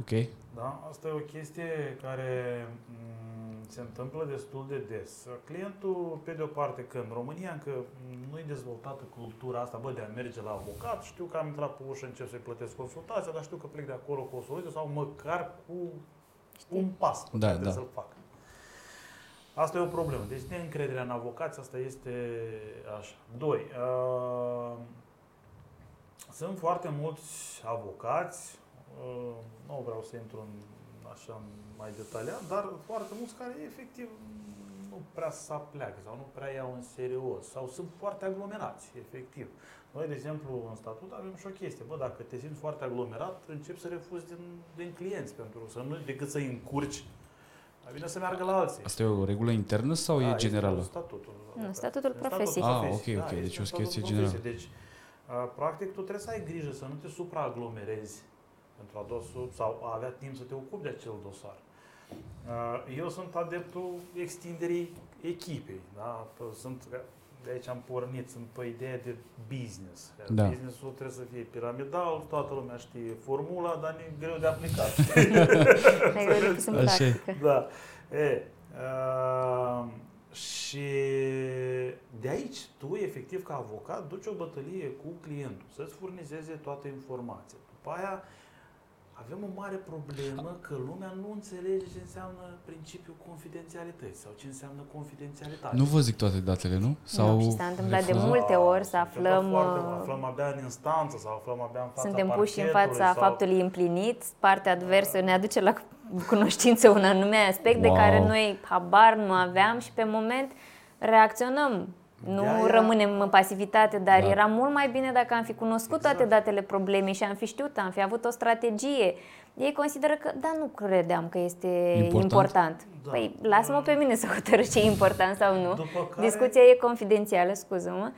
Ok. Da? Asta e o chestie care m- se întâmplă destul de des. Clientul, pe de o parte, că în România încă nu e dezvoltată cultura asta, bă, de a merge la avocat, știu că am intrat pe ușă, încep să-i plătesc consultația, dar știu că plec de acolo cu o soluție sau măcar cu un pas pe Da, care da. trebuie să-l fac. Asta e o problemă. Deci neîncrederea în avocați, asta este așa. Doi, uh, sunt foarte mulți avocați, uh, nu vreau să intru în așa mai detaliat, dar foarte mulți care efectiv nu prea să apleacă sau nu prea iau în serios sau sunt foarte aglomerați, efectiv. Noi, de exemplu, în statut avem și o chestie. Bă, dacă te simți foarte aglomerat, începi să refuzi din, din clienți pentru să nu decât să-i încurci. Mai bine să meargă la alții. Asta e o regulă internă sau Da, e este generală? Statutul. Nu, statutul Este profesiei. Ah, profesiei, ok, ok, este deci o statutul chestie profesiei. generală. Deci, a, practic, tu trebuie să ai grijă să nu te supraaglomerezi pentru a dosul, sau a avea timp să te ocupi de acel dosar. A, Eu sunt adeptul extinderii echipei. Da? Sunt, de aici am pornit, sunt pe ideea de business. Da. Businessul trebuie să fie piramidal, toată lumea știe formula, dar e greu de aplicat. [laughs] Ai greu de pus în Așa e. practică. Da. E, uh, și de aici tu, efectiv, ca avocat, duci o bătălie cu clientul, să-ți furnizeze toată informația. După aia, avem o mare problemă că lumea nu înțelege ce înseamnă principiul confidențialității sau ce înseamnă confidențialitate. Nu vă zic toate datele, nu? Sau Nu, și s-a întâmplat de refuză? multe ori să Se întâmplă aflăm... Foarte, uh, mult. aflăm abia în instanță sau aflăm abia în fața Suntem puși în parchetului fața sau... faptului împlinit, partea adversă ne aduce la cunoștință un anume aspect de Wow. care noi habar nu aveam și pe moment reacționăm. Nu De-aia- rămânem în pasivitate, dar Da. era mult mai bine dacă am fi cunoscut Exact. toate datele problemei și am fi știut, am fi avut o strategie. Ei consideră că, da, nu credeam că este Important. important. Da. Păi, lasă-mă pe mine să hotărăsc ce e important sau nu. După care- Discuția e confidențială, scuză-mă.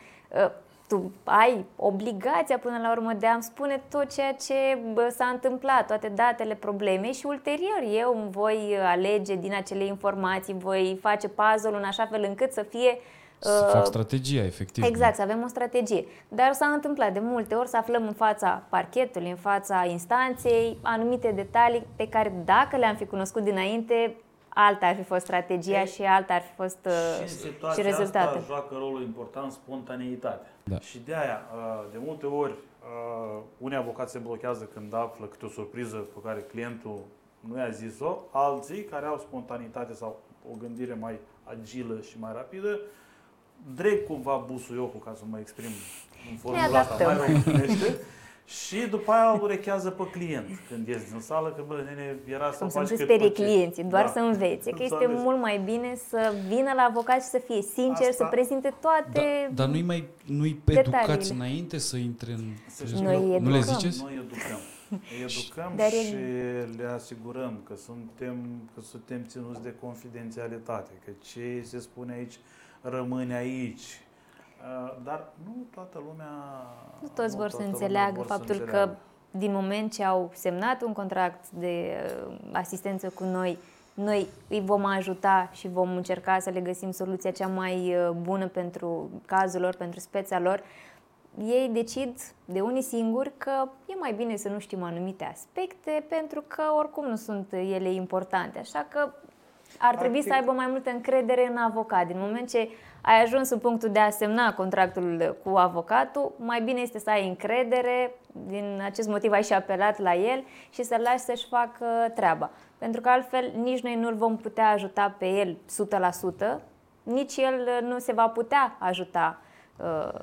Uh, Tu ai obligația până la urmă de a-mi spune tot ceea ce bă, s-a întâmplat, toate datele problemei și ulterior eu îmi voi alege din acele informații, voi face puzzle în așa fel încât să fie Să uh, fac strategia, efectiv. Exact, să avem o strategie. Dar s-a întâmplat de multe ori să aflăm în fața parchetului, în fața instanței, anumite detalii pe care dacă le-am fi cunoscut dinainte, alta ar fi fost strategia Ei, și alta ar fi fost uh, Și în și situația rezultate. asta joacă rolul important spontaneitatea. Da. Și de aia, uh, de multe ori, uh, unii avocați se blochează când află câte o surpriză pe care clientul nu i-a zis-o, alții care au spontanitate sau o gândire mai agilă și mai rapidă, dreg cumva busuiocul, ca să mă exprim în formula asta mai adaptăm. românește, și după aia îl urechează pe client când ies din sală, că bă, nene, era să Cum să nu faci se cât sperie pe ce. clienții, doar Da. să învețe, că Să este învețe. mult mai bine să vină la avocat și să fie sincer, Asta- să prezinte toate... Da, dar nu-i mai nu-i detaliile. educați înainte să intre în... Să știi Noi că nu le educăm. ziceți? Noi educăm. Îi [laughs] educăm Dar e- și le asigurăm că suntem, că suntem ținuți de confidențialitate, că ce se spune aici rămâne aici. Uh, Dar nu toată lumea... Nu toți vor să toată lumea înțeleagă vor să faptul înțeleagă. că din moment ce au semnat un contract de uh, asistență cu noi, noi îi vom ajuta și vom încerca să le găsim soluția cea mai uh, bună pentru cazul lor, pentru speța lor. Ei decid de unii singuri că e mai bine să nu știm anumite aspecte pentru că oricum nu sunt ele importante. Așa că ar trebui să Practic- aibă mai multă încredere în avocat. Din moment ce ai ajuns în punctul de a semna contractul cu avocatul, mai bine este să ai încredere, din acest motiv ai și apelat la el și să-l lași să-și facă treaba. Pentru că altfel nici noi nu-l vom putea ajuta pe el 100%, nici el nu se va putea ajuta uh,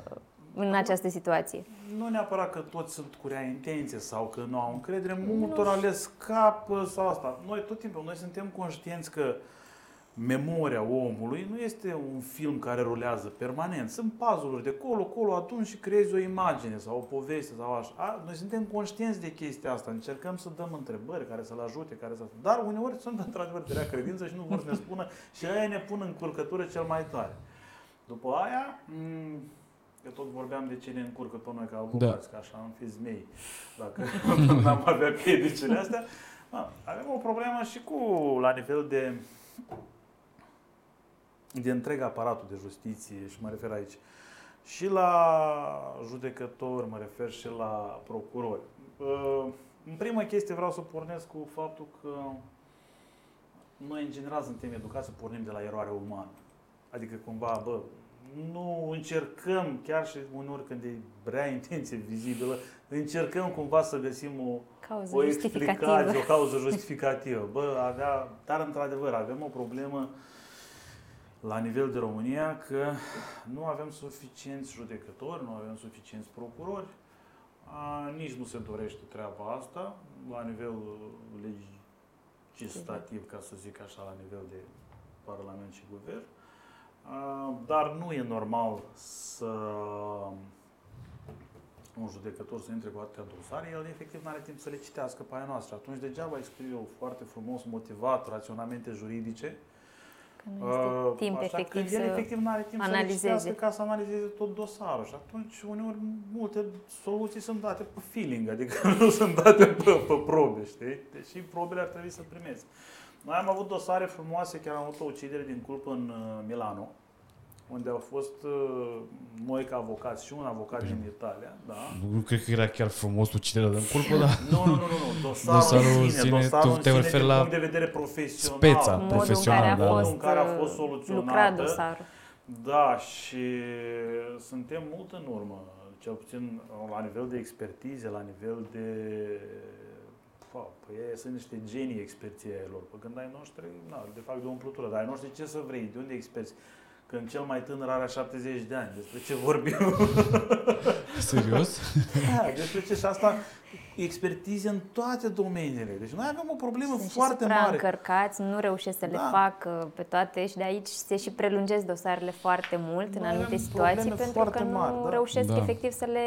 în această situație. Nu neapărat că toți sunt cu rea intenție sau că nu au încredere, multora le scapă sau asta. Noi tot timpul, noi suntem conștienți că memoria omului nu este un film care rulează permanent. Sunt puzzle de colo, colo, atunci și creezi o imagine sau o poveste sau așa. A, Noi suntem conștienți de chestia asta, încercăm să dăm întrebări care să-l ajute, care să... Dar uneori sunt într-adevăr de rea credință și nu vor să ne spună și aia ne pun în curcătură cel mai tare. După aia, m- că tot vorbeam de ce ne încurcă pe noi ca avocați, că așa am fi zmei, dacă [laughs] n-am avea piedicile astea. Da, avem o problemă și cu, la nivel de, de întreg aparatul de justiție și mă refer aici și la judecători, mă refer și la procurori. Uh, În prima chestie vreau să pornesc cu faptul că noi în general suntem educați să pornim de la eroare umană. Adică cumva, bă, nu încercăm, chiar și uneori când e prea intenție vizibilă, încercăm cumva să găsim o, Cauză o justificativă. explicație, o cauză justificativă. Bă, avea, dar într-adevăr avem o problemă la nivel de România că nu avem suficienți judecători, nu avem suficienți procurori, a, nici nu se dorește treaba asta la nivel legislativ, ca să zic așa, la nivel de Parlament și Guvern. A, dar nu e normal să un judecător să intre cu atâtea dosare, el efectiv nu are timp să le citească pe aia noastră. Atunci degeaba îi scriu eu foarte frumos, motivat, raționamente juridice, Că nu este timp așa, efectiv când el să efectiv nu are timp să le analizeze. citească ca să analizeze tot dosarul. Și atunci, uneori, multe soluții sunt date pe feeling, adică [laughs] nu sunt date pe, pe probe, știi? Deși probele ar trebui să primezi. Noi am avut dosare frumoase, chiar am avut o ucidere din culpă în uh, Milano, unde au fost uh, noi ca avocați și un avocat din Italia, da? Nu cred că era chiar frumos uciderea de în culpă, dar [laughs] Nu, nu, nu, nu, nu. Dosarul, Dosarul în în sine, sine, dosarul tu în te sine referi din la punct de vedere profesional. speța modul în profesional, care a da. fost, Modul în care a fost uh, soluționată. lucrat dosarul. Da, și suntem mult în urmă, cel puțin la nivel de expertize, la nivel de... Pa, păi ei sunt niște genii experții ai lor. Păi când ai noștri, na, de fapt de umplutură, dar ai noștri ce să vrei, de unde experți? Când cel mai tânăr are 70 de ani, despre ce vorbim? serios? [laughs] Da, despre ce și asta expertize în toate domeniile. Deci noi avem o problemă Sunt foarte și mare. încărcați, nu reușesc să le Da. facă pe toate și de aici se și prelungesc dosarele foarte mult în Noi anumite avem situații probleme pentru că foarte nu mari, da. reușesc Da. efectiv să le,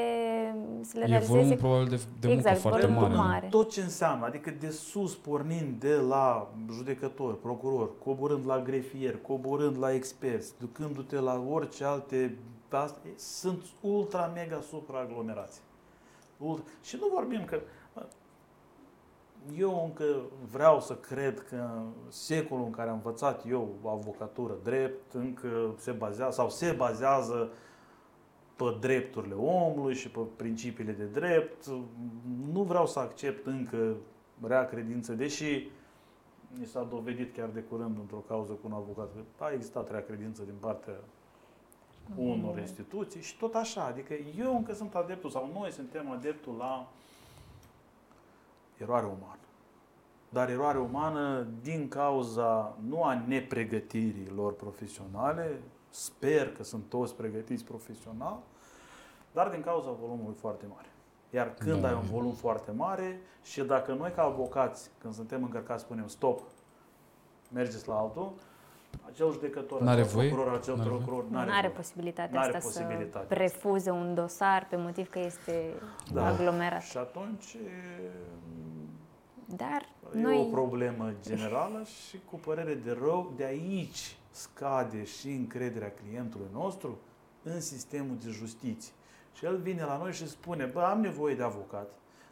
să le E volum realizeze. probabil de, de muncă Exact, foarte volumul mare. mare. Tot ce înseamnă, adică de sus pornind de la judecător, procuror, coborând la grefier, coborând la experți, ducându-te la orice alte, astea, sunt ultra mega supraaglomerați. Ultra. Și nu vorbim că bă, eu încă vreau să cred că secolul în care am învățat eu avocatură drept încă se bazează sau se bazează pe drepturile omului și pe principiile de drept. Nu vreau să accept încă rea credință, deși mi s-a dovedit chiar de curând într-o cauză cu un avocat că a existat rea credință din partea unor instituții și tot așa. Adică eu încă sunt adeptul sau noi suntem adeptul la eroare umană. Dar eroare umană din cauza nu a nepregătirii lor profesionale, sper că sunt toți pregătiți profesional, dar din cauza volumului foarte mare. Iar când Da. ai un volum foarte mare și dacă noi ca avocați, când suntem încărcați, spunem stop, mergeți la altul, acel judecător, N-are acel voie? procuror, acel N-are procuror Nu n-are are voie. posibilitatea N-are asta posibilitatea să refuze un dosar pe motiv că este Da. aglomerat. Și atunci Dar e o noi problemă generală și cu părere de rău, de aici scade și încrederea clientului nostru în sistemul de justiție. Și el vine la noi și spune, bă, am nevoie de avocat,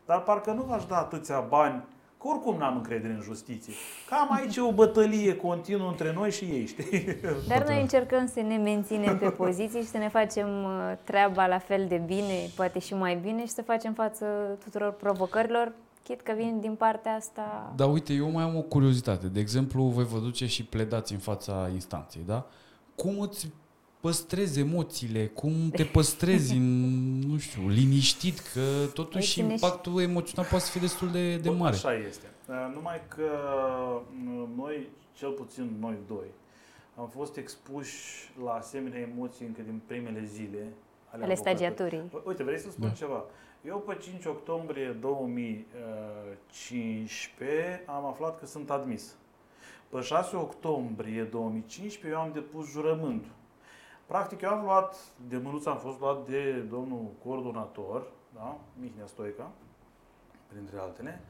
dar parcă nu v-aș da atâția bani, că oricum n-am încredere în justiție. Cam aici e o bătălie continuă între noi și ei, știi? Dar noi încercăm să ne menținem pe poziții și să ne facem uh, treaba la fel de bine, poate și mai bine și să facem față tuturor provocărilor, chit că vin din partea asta. Dar uite, eu mai am o curiozitate. De exemplu, voi vă duce și pledați în fața instanței, da? Cum îți păstrezi emoțiile, cum te păstrezi în, nu știu, liniștit, că totuși Ei, ține și- impactul emoțional poate să fie destul de, de Bă, mare. Așa este. Uh, Numai că uh, noi, cel puțin noi doi, am fost expuși la asemenea emoții încă din primele zile ale, Ale avocaturii. stagiaturii. Bă, Uite, vrei să spun Da. ceva? Eu pe 5 octombrie 2015 am aflat că sunt admis. Pe 6 octombrie 2015 eu am depus jurământul. Practic eu am luat, de mânuță am fost luat de domnul coordonator, da? Mihnea Stoica, printre altele,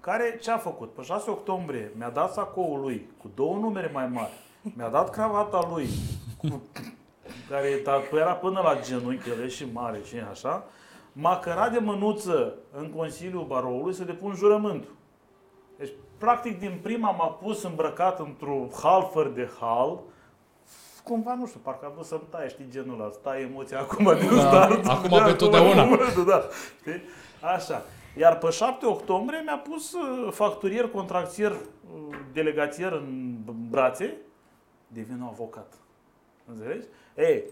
care ce a făcut? Pe 6 octombrie mi-a dat sacoul lui cu două numere mai mari, mi-a dat cravata lui, cu, care da- era până la genunchele și mare și așa, m-a cărat de mânuță în Consiliul Baroului să depun jurământul. Deci, practic, din prima m-a pus îmbrăcat într-un hal fără de hal, cumva, nu știu, parcă a vrut să-mi taie, știi, genul ăla, stai emoția acum din Da, start. acum de pe totdeauna. [laughs] momentul, Da, știi? Așa. Iar pe 7 octombrie mi-a pus uh, facturier, contractier, uh, delegațier în brațe, devin avocat. Înțelegi? Ei,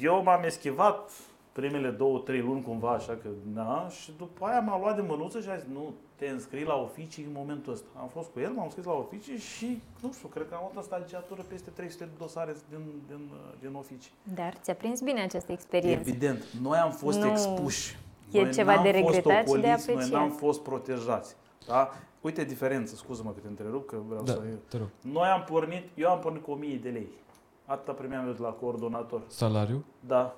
eu m-am eschivat primele două, trei luni cumva, așa că, da, și după aia m-a luat de mânuță și a zis, nu, te înscrii la oficii în momentul ăsta. Am fost cu el, m-am scris la oficii și, nu știu, cred că am avut în stagiatură peste 300 de dosare din, din, din oficii. Dar ți-a prins bine această experiență. Evident, noi am fost Nu expuși. e noi ceva n-am de fost regretat și de ocoliți, Noi apreciat. n-am fost protejați. Da? Uite diferență, scuză-mă că te întrerup, că vreau Da, să... te rog. Noi am pornit, eu am pornit cu 1000 de lei. Atâta primeam eu de la coordonator. Salariu? Da.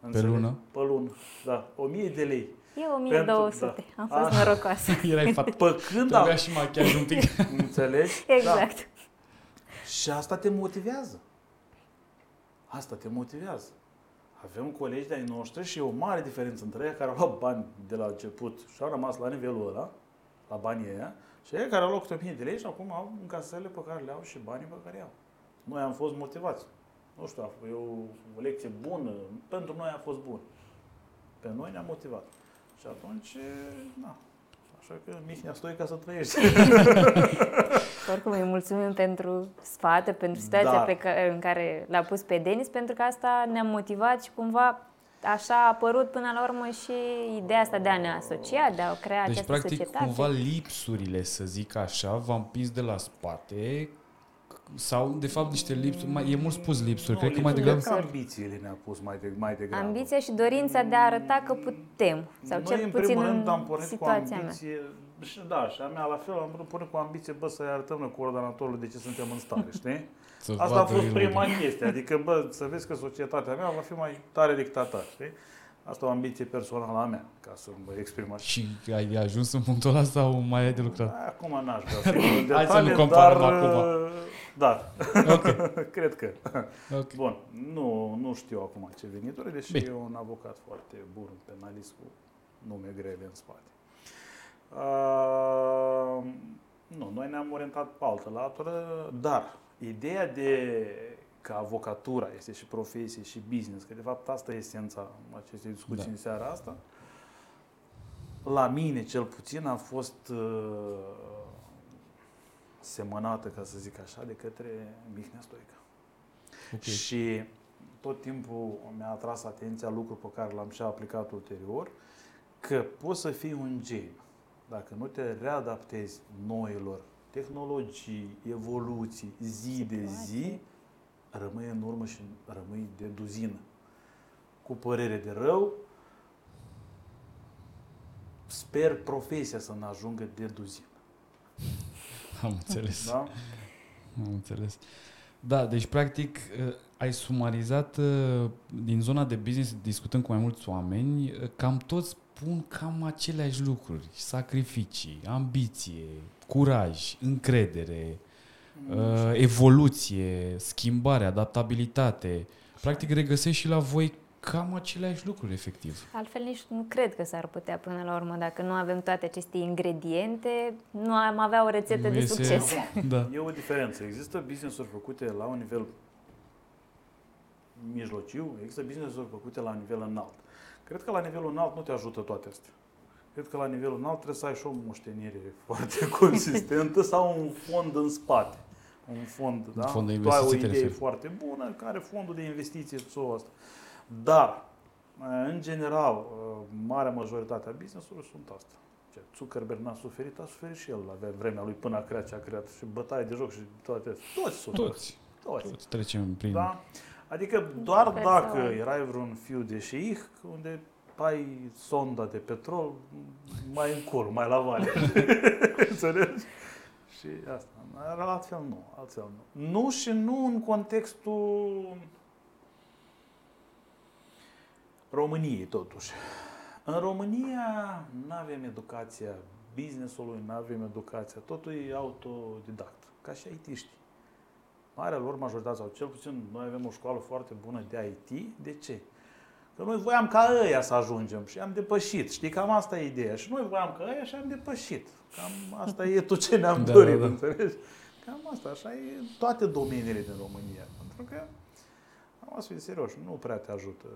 Înțelegi? lună? Pe lună, da. 1000 de lei. Eu 1200. Pentru- da. Am fost Ah. norocoasă. [laughs] Erai fat. Pe când am... Trebuia și machiaj un pic. [laughs] Înțelegi? Exact. Da. Și asta te motivează. Asta te motivează. Avem colegi de-ai noștri și e o mare diferență între ei care au luat bani de la început și au rămas la nivelul ăla, la banii ăia, și ei care au luat câte 1000 de lei și acum au în casele pe care le au și banii pe care i-au. Noi am fost motivați. Nu știu, a- e o, o lecție bună. Pentru noi a fost bun. Pe noi ne-a motivat. Și atunci, na, așa că Mihnea stoi ca să trăiești. [laughs] Oricum îi mulțumim pentru sfate, pentru situația Da. pe care, în care l-a pus pe Denis, pentru că asta ne-a motivat și cumva așa a apărut până la urmă și ideea asta de a ne asocia, de a crea Deci, această practic, societate. cumva lipsurile, să zic așa, v-am împins de la spate sau, de fapt, niște lipsuri, mai, e mult spus lipsuri, cred că mai Cred degrabă... că ambițiile ne-a pus mai, de, mai degrabă. Ambiția și dorința de a arăta că putem, sau Noi, cel în puțin primul în rând, am pornit cu situația mea. ambiție, și da, și a mea la fel, am pornit cu ambiție, bă, să-i arătăm noi coordonatorului de ce suntem în stare, știi? [laughs] Să Asta a vadă fost el prima unde. chestie, adică, bă, să vezi că societatea mea va fi mai tare decât a ta, știi? Asta e o ambiție personală a mea, ca să mă exprim așa. Și ai ajuns în punctul ăla sau mai ai de lucrat? Acum n-aș vrea să [laughs] intru în Hai să nu detalii, comparăm dar, acum. uh, Da, [laughs] Ok, cred că. ok. Bun, nu, nu știu acum ce venituri, deși Bine. e un avocat foarte bun, penalist cu nume grele în spate. Uh, nu, noi ne-am orientat pe altă latură, dar ideea de că avocatura este și profesie și business, că de fapt asta e esența acestei discuții Da. în seara asta, la mine cel puțin a fost uh, semănată, ca să zic așa, de către Mihnea Stoica. ok. Și tot timpul mi-a atras atenția lucru pe care l-am și aplicat ulterior, că poți să fii un gen dacă nu te readaptezi noilor tehnologii, evoluții, zi de zi, rămâi în urmă și rămâi de duzină. Cu părere de rău, sper profesia să ne ajungă de duzină. Am înțeles. Da? Am înțeles. Da, deci practic uh, ai sumarizat uh, din zona de business, discutând cu mai mulți oameni, uh, cam toți spun cam aceleași lucruri. Sacrificii, ambiție, curaj, încredere, uh, evoluție, schimbare, adaptabilitate. Practic regăsești și la voi cam aceleași lucruri, efectiv. Altfel nici nu cred că s-ar putea până la urmă, dacă nu avem toate aceste ingrediente, nu am avea o rețetă Nu de iese- succes. [laughs] Da. E o diferență. Există business-uri făcute la un nivel mijlociu, există business-uri făcute la nivel înalt. Cred că la nivelul înalt nu te ajută toate astea. Cred că la nivelul înalt trebuie să ai și o moștenire foarte [laughs] consistentă sau un fond în spate. Un fond, da? fond de tu ai o investiții te idee referi. foarte bună, care fondul de investiție sau asta. Dar, în general, marea majoritate a business-urilor sunt asta. Ce Zuckerberg n-a suferit, a suferit și el la vremea lui până a creat ce a creat și bătaie de joc și toate astea. Toți suferă. Toți. Toți. Toți trecem prin... Da? Adică doar Persoane. dacă erai vreun fiu de șeih, unde ai sonda de petrol mai încolo, mai la vale. [laughs] Înțelegi? Și asta. Dar altfel nu, altfel nu. Nu și nu în contextul României, totuși. În România nu avem educația business-ului, nu avem educația, totul e autodidact, ca și IT-ști. Marea lor majoritate, sau cel puțin noi avem o școală foarte bună de IT. De ce? Că noi voiam ca ăia să ajungem și am depășit. Știi, cam asta e ideea. Și noi voiam ca ăia și am depășit. Cam asta e tot ce ne-am [laughs] Da, dorit, da, da. înțelegi? Cam asta, așa e în toate domeniile din România. Pentru că, am să fim serios, nu prea te ajută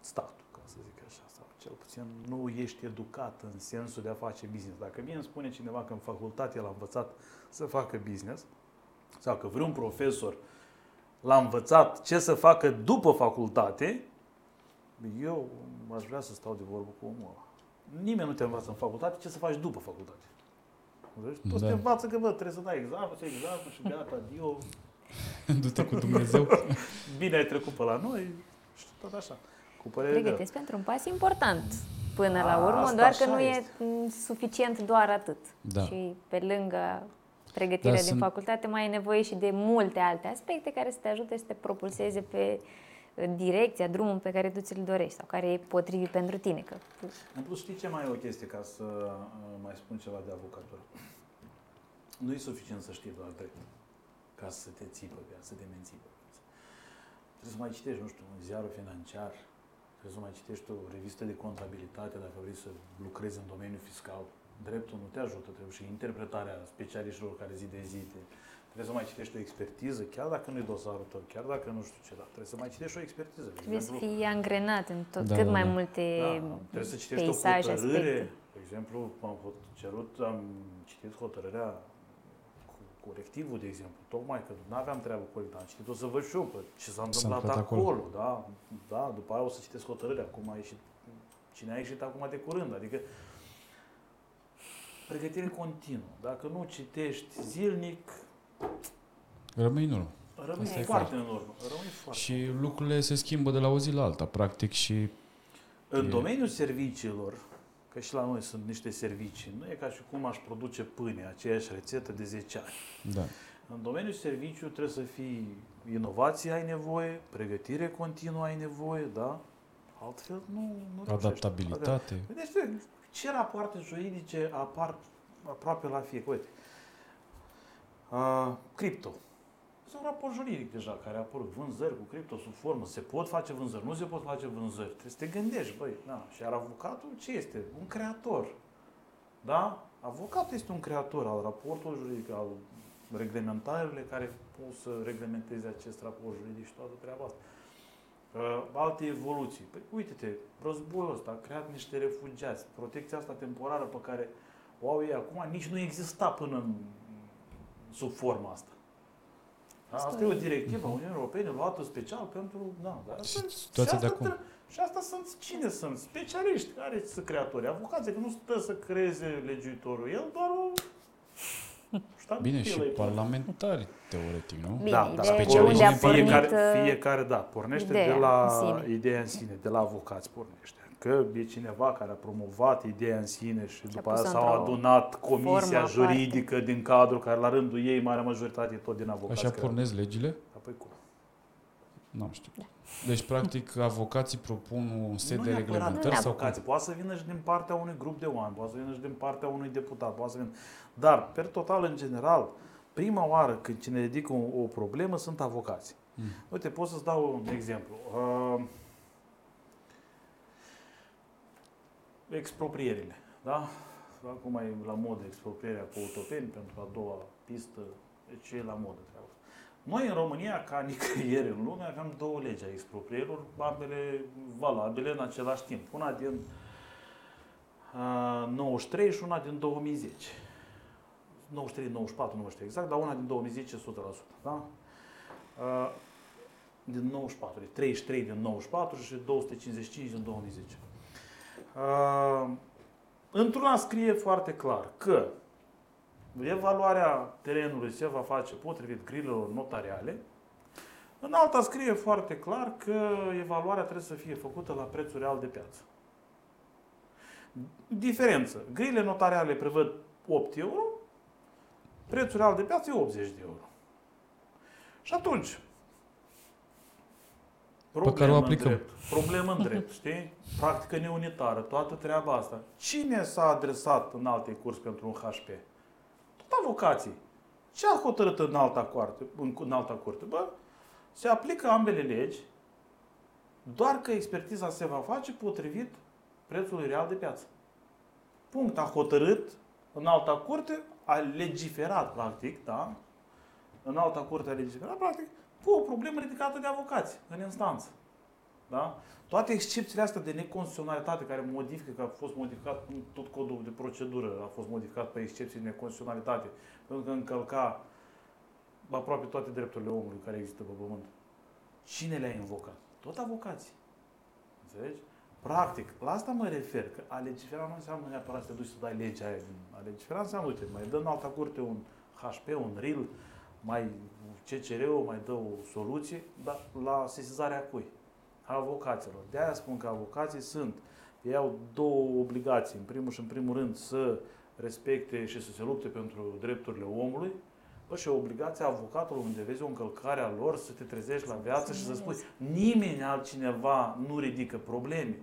statul, ca să zic așa, sau cel puțin nu ești educat în sensul de a face business. Dacă mie îmi spune cineva că în facultate l-a învățat să facă business, sau că vreun profesor l-a învățat ce să facă după facultate, eu aș vrea să stau de vorbă cu omul ăla. Nimeni nu te învață în facultate ce să faci după facultate. Deci, toți Da. te învață că bă, trebuie să dai examen, să iei examen și gata, adio, [laughs] Du-te cu Dumnezeu. [laughs] bine ai trecut pe la noi și tot așa. Cu părere de rău. Pregătesc pentru un pas important până la A, urmă, asta doar că așa nu este. e m, suficient doar atât. Da. Și pe lângă pregătirea Dar din sunt- facultate mai ai nevoie și de multe alte aspecte care să te ajute să te propulseze pe uh, direcția, drumul pe care tu ți-l dorești sau care e potrivit pentru tine. Că În plus, știi ce mai e o chestie ca să uh, mai spun ceva de avocatură? Nu e suficient să știi doar drept ca să te ții pe viață, să te menții pe viață. Trebuie să mai citești, nu știu, un ziarul financiar, trebuie să mai citești o revistă de contabilitate dacă vrei să lucrezi în domeniul fiscal. Dreptul nu te ajută, trebuie și interpretarea specialiștilor care zi de zi te, Trebuie să mai citești o expertiză, chiar dacă nu e dosarul tău, chiar dacă nu știu ce, dar trebuie să mai citești o expertiză. De trebuie să exemplu, fii angrenat în tot, Da, cât da, mai da. multe da, trebuie să citești peisaje, o hotărâre. aspecte. De exemplu, am hot- cerut, am citit hotărârea cu corectivul, de exemplu, tocmai că nu aveam treabă cu corect, am citit-o să văd și eu pe ce s-a întâmplat întâmplat acolo. acolo. da, da, după aia o să citesc hotărârea, cum a ieșit, cine a ieșit acum de curând, adică pregătire continuă. Dacă nu citești zilnic, Rămâi în urmă. rămâi Asta e foarte în urmă. Rămâi foarte Și lucrurile se schimbă de la o zi la alta, practic, și În E- domeniul serviciilor, că și la noi sunt niște servicii, nu e ca și cum aș produce pâine, aceeași rețetă de 10 ani. da. În domeniul serviciu trebuie să fii inovație ai nevoie, pregătire continuă ai nevoie, da? Altfel nu, nu reușești. Adaptabilitate. Vedeți, ce rapoarte juridice apar aproape la fiecare. Uite, uh, cripto. Este un raport juridic deja care a apărut. Vânzări cu cripto sub formă. Se pot face vânzări, nu se pot face vânzări. Trebuie să te gândești, băi, da. Și iar avocatul ce este? Un creator. Da? Avocatul este un creator al raportului juridic, al reglementările care pot să reglementeze acest raport juridic și toată treaba asta. Uh, alte evoluții. Păi uite-te, războiul ăsta a creat niște refugiați. Protecția asta temporară pe care o au ei acum nici nu exista până în, sub forma asta. Da, Asta e o directivă a Uniunii Europene luată special pentru... Da, da, Și asta- situația de asta acum. tre- Și asta sunt cine sunt? Specialiști, care sunt creatori, avocații, că nu stă să creeze legiuitorul. El doar o... Bine, și ștampilă-i. parlamentari, teoretic, nu? Bine, Da, da, ideea e de specialiști unde a din pornit fiecare, uh, fiecare, da, pornește ideea de la în sine. ideea în sine, de la avocați pornește. Că e cineva care a promovat ideea în sine și după aia pus-o s-au într-o adunat comisia formă juridică din cadrul care la rândul ei, marea majoritate, e tot din avocați. Așa creatori. pornesc legile? Apoi cum? Nu știu. Deci, practic, avocații propun un set Nu de neapărat reglementări sau cum? avocații, poate să vină și din partea unui grup de oameni, poate să vină și din partea unui deputat, poate să vină. Dar, per total, în general, prima oară când cine ridică o, o problemă sunt avocații. Mm. Uite, pot să-ți dau un exemplu. Uh, exproprierile, da? Acum e la modă exproprierea cu autopeni pentru a doua pistă, deci e la modă treaba asta. Noi în România, ca nicăieri în lume, aveam două legi a exproprierilor, ambele valabile în același timp. Una din uh, 93 și una din 2010. 93, 94, nu mai știu exact, dar una din 2010 100%. Da? Uh, din 94, de 33 din 94 și 255 din 2010. Uh, într-una scrie foarte clar că evaluarea terenului se va face potrivit grilelor notariale. În alta scrie foarte clar că evaluarea trebuie să fie făcută la prețul real de piață. Diferență. Grile notariale prevăd 8 euro, prețul real de piață e 80 de euro. Și atunci, care o în aplicăm. drept, problemă în drept, știi? Practică neunitară, toată treaba asta. Cine s-a adresat în alte curs pentru un HP? Tot avocații. Ce a hotărât în alta curte? În, în alta curte? Bă, se aplică ambele legi, doar că expertiza se va face potrivit prețului real de piață. Punct. A hotărât în alta curte, a legiferat, practic, da? În alta curte a legiferat, practic, cu o problemă ridicată de avocați în instanță. Da? Toate excepțiile astea de neconstituționalitate care modifică, că a fost modificat tot codul de procedură, a fost modificat pe excepții de neconstituționalitate, pentru că încălca aproape toate drepturile omului care există pe pământ. Cine le-a invocat? Tot avocații. Înțelegi? Practic, la asta mă refer, că a legifera nu înseamnă neapărat să te duci să dai legea aia. A legifera înseamnă, uite, mai dă în alta curte un HP, un RIL, mai CCR-ul mai dă o soluție, dar la sesizarea cui? A avocaților. De aia spun că avocații sunt, ei au două obligații. În primul și în primul rând să respecte și să se lupte pentru drepturile omului, Bă, și obligația avocatului unde vezi o încălcare a lor să te trezești la viață și să spui nimeni altcineva nu ridică probleme.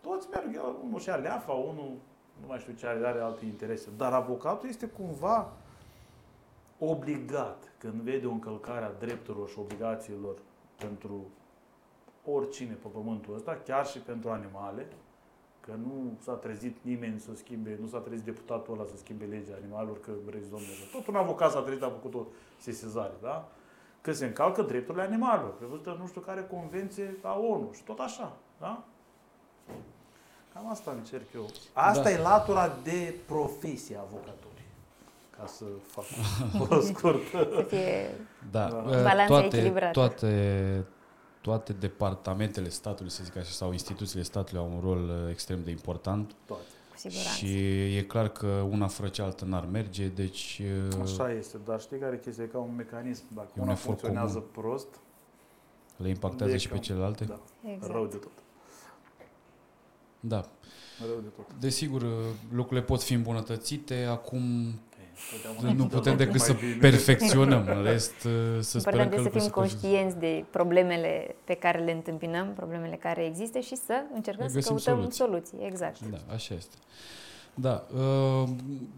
Toți merg, unul și leafa, unul nu mai știu ce are, are alte interese. Dar avocatul este cumva obligat când vede o încălcare a drepturilor și obligațiilor pentru oricine pe pământul ăsta, chiar și pentru animale, că nu s-a trezit nimeni să schimbe, nu s-a trezit deputatul ăla să schimbe legea animalelor, că vreți domnule. Tot un avocat s-a trezit, a făcut o sesizare, da? Că se încalcă drepturile animalelor, prevăzută nu știu care convenție a ONU și tot așa, da? Cam asta încerc eu. Asta da. e latura de profesie a avocatului. Ca să fac o [laughs] scurtă. Să fie Da, Balanța toate, echilibrată. toate, toate departamentele statului, să zic așa, sau instituțiile statului au un rol uh, extrem de important Toate. cu siguranță. și e clar că una fără cealaltă n-ar merge, deci uh, Așa este, dar știi care e chestia? E ca un mecanism. Dacă E un una efort funcționează prost, le impactează e și pe cam- celelalte. da, Exact. rău de tot. Da. Rău de tot. Desigur, uh, lucrurile pot fi îmbunătățite, acum Totdeauna nu tot putem decât mai să bine. perfecționăm, în [laughs] rest uh, să sperăm Important că este să lucrurile fim se face. conștienți de problemele pe care le întâmpinăm, problemele care există și să încercăm Să să găsim căutăm soluții. soluții. Exact. Da, așa este. Da, uh,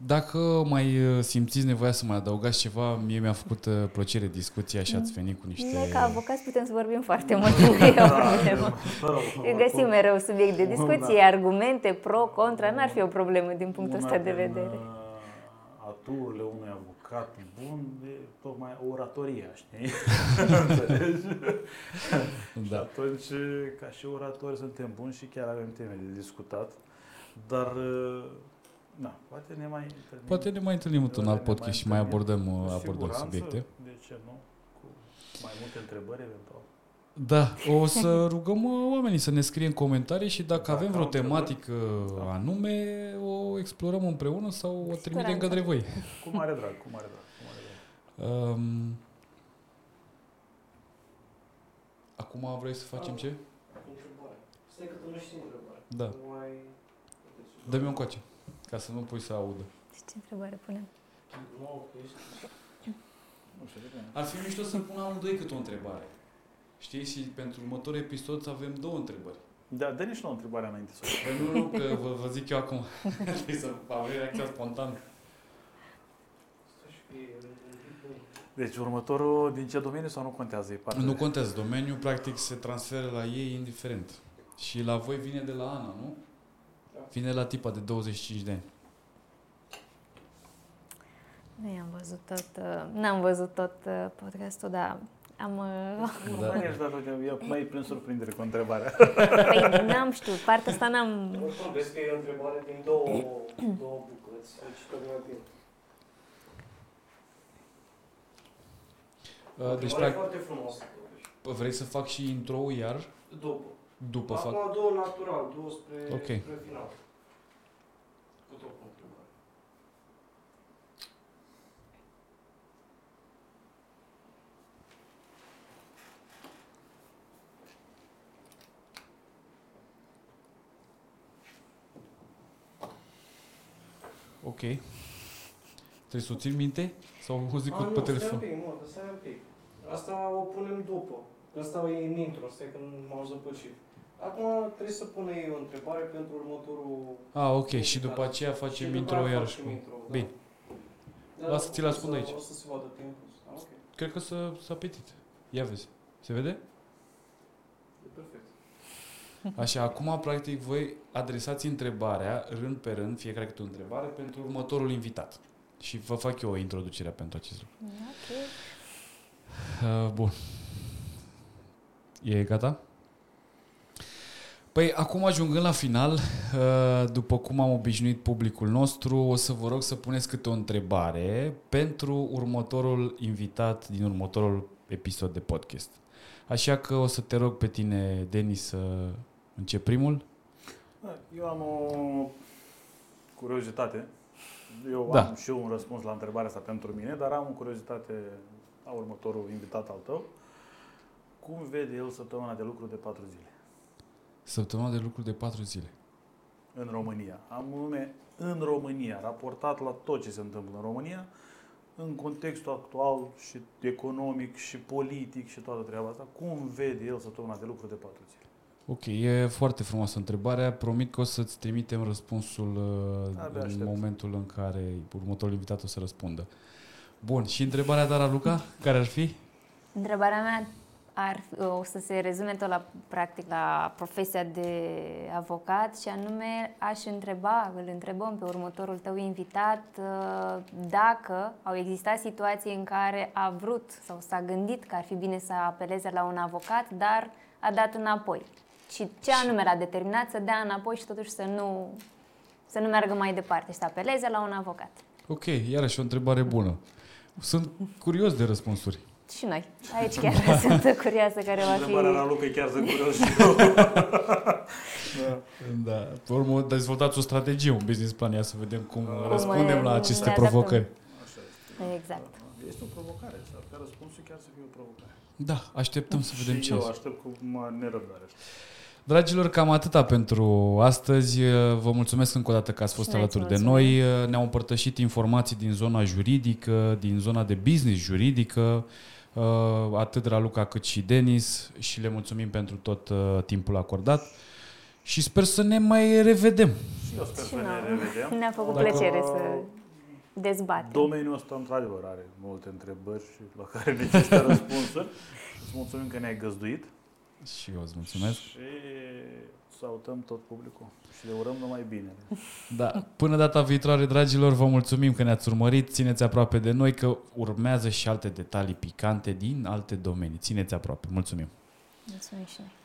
dacă mai uh, simțiți nevoia să mai adăugați ceva, mie mi-a făcut uh, plăcere discuția și ați venit cu niște... Noi, ca avocați, putem să vorbim foarte mult, [laughs] nu e o problemă. Găsim mereu subiect de discuție, argumente, pro, contra, n-ar fi o problemă din punctul Una ăsta de din, vedere. Uh, Aturile unui avocat bun e tocmai oratoria, știi? Înțelegi? [laughs] Și Da. atunci, ca și oratori, suntem buni și chiar avem teme de discutat. Dar, uh, na, poate ne mai întâlnim. Poate ne mai întâlnim într-un Ne alt mai podcast și mai întâlnim. abordăm, uh, Cu abordăm siguranță, subiecte. De ce nu? Cu mai multe întrebări, eventual. Da, o să rugăm uh, oamenii să ne scrie în comentarii și dacă Dacă avem vreo au întrebări. tematică Da. anume, o explorăm împreună sau o trimitem siguranță. către voi. Cu mare drag, cu mare drag, cu mare drag. Um, acum vrei să facem ce? Întrebare. Stai că tu nu știi întrebare. Da. Nu mai... Dă-mi un coace, ca să nu pui să audă. Ce întrebare punem? Nu, că ești... Nu știu, de Ar fi mișto să pun amândoi câte o întrebare. Știi? Și pentru următorul episod să avem două întrebări. Da, dă-ne și la o întrebare înainte să o Păi nu, nu, că vă, vă zic eu acum. [laughs] Trebuie să avem reacția spontană. Stai și că e un pic bun. Deci următorul din ce domeniu sau nu contează? E parte Nu contează, domeniul practic se transferă la ei indiferent. Și la voi vine de la Ana, nu? Da. Vine la tipa de 25 de ani. Nu am văzut tot, uh, n-am văzut tot uh, podcastul, dar am... uh, Nu mai ești dat, eu mai prins surprindere cu întrebarea. Păi n-am știut, partea asta n-am... Oricum, vezi că e o întrebare din două, două bucăți. Deci tot mai bine. Uh, Deci, Întrebare practic, foarte frumoasă. totuși. vrei să fac și intro iar? După. După fac. Acum două natural, două spre, Ok. spre final. Cu tot cu întrebare. Ok. Trebuie să o țin minte? Sau o zic A, pe nu, Stai telefon? un pic, nu, stai un pic. Asta o punem după. Asta e în intro, stai că m-au zăpăcit. Acum trebuie să pune ei o întrebare pentru următorul... Ah, ok. Și după aceea facem Și după intro aia iarăși. facem cu- intro, da. Bine. Da, Lasă, ți-l o ascund să- aici. O să se vadă timpul. Ah, ok. Cred că s-a, s-a petit. Ia vezi. Se vede? E perfect. Așa, acum, practic, voi adresați întrebarea, rând pe rând, fiecare câte o întrebare, pentru următorul invitat. Și vă fac eu o introducere pentru acest lucru. Ok. Uh, bun. E gata? Păi, acum ajungând la final, uh, după cum am obișnuit publicul nostru, o să vă rog să puneți câte o întrebare pentru următorul invitat din următorul episod de podcast. Așa că o să te rog pe tine, Denis, să încep primul. Eu am o curiozitate. Eu Da. am și eu un răspuns la întrebarea asta pentru mine, dar am o curiozitate la următorul invitat al tău. Cum vede el săptămâna de lucru de patru zile Săptămâna de lucru de patru zile. în România? Am nume în România, raportat la tot ce se întâmplă în România, în contextul actual și economic și politic și toată treaba asta, cum vede el săptămâna de lucru de patru zile? Ok, e foarte frumoasă întrebarea. Promit că o să-ți trimitem răspunsul uh, Abia în aștept. momentul în care următorul invitat o să răspundă. Bun, și întrebarea ta, Luca, care ar fi? Întrebarea mea ar fi, o să se rezume tot la, practic, la profesia de avocat și anume aș întreba, îl întrebăm pe următorul tău invitat uh, dacă au existat situații în care a vrut sau s-a gândit că ar fi bine să apeleze la un avocat, dar a dat înapoi. Și ce anume l-a determinat să dea înapoi și totuși să nu, să nu meargă mai departe și să apeleze la un avocat. Ok, iarăși o întrebare bună. Sunt curios de răspunsuri. Și noi. Aici chiar [laughs] sunt curioasă care va Întrebarea la fi... Luca e chiar sunt curios și eu. da. [laughs] Da. Pe urmă, dezvoltați o strategie, un business plan, ia să vedem cum, Cum răspundem la ne aceste adaptăm. provocări. Așa este. Exact. Este o provocare, s-ar putea răspunsul chiar să fie o provocare. Da, așteptăm să vedem și ce eu aștept cu mare nerăbdare. Dragilor, cam atâta pentru astăzi. Vă mulțumesc încă o dată că ați fost Și noi îți alături de mulțumim. noi. Ne-au împărtășit informații din zona juridică, din zona de business juridică, uh, atât Raluca cât și Denis și le mulțumim pentru tot uh, timpul acordat și sper să ne mai revedem. Și eu sper Și să ne nouă. revedem. [laughs] Ne-a făcut Dacă- plăcere să dezbatem. Domeniul ăsta, într-adevăr, are multe întrebări și la care necesită [laughs] răspunsuri. Îți mulțumim că ne-ai găzduit Și eu îți mulțumesc. și salutăm tot publicul și le urăm numai bine. [laughs] Da. Până data viitoare, dragilor, vă mulțumim că ne-ați urmărit. Țineți aproape de noi că urmează și alte detalii picante din alte domenii. Țineți aproape. Mulțumim! Mulțumim și noi.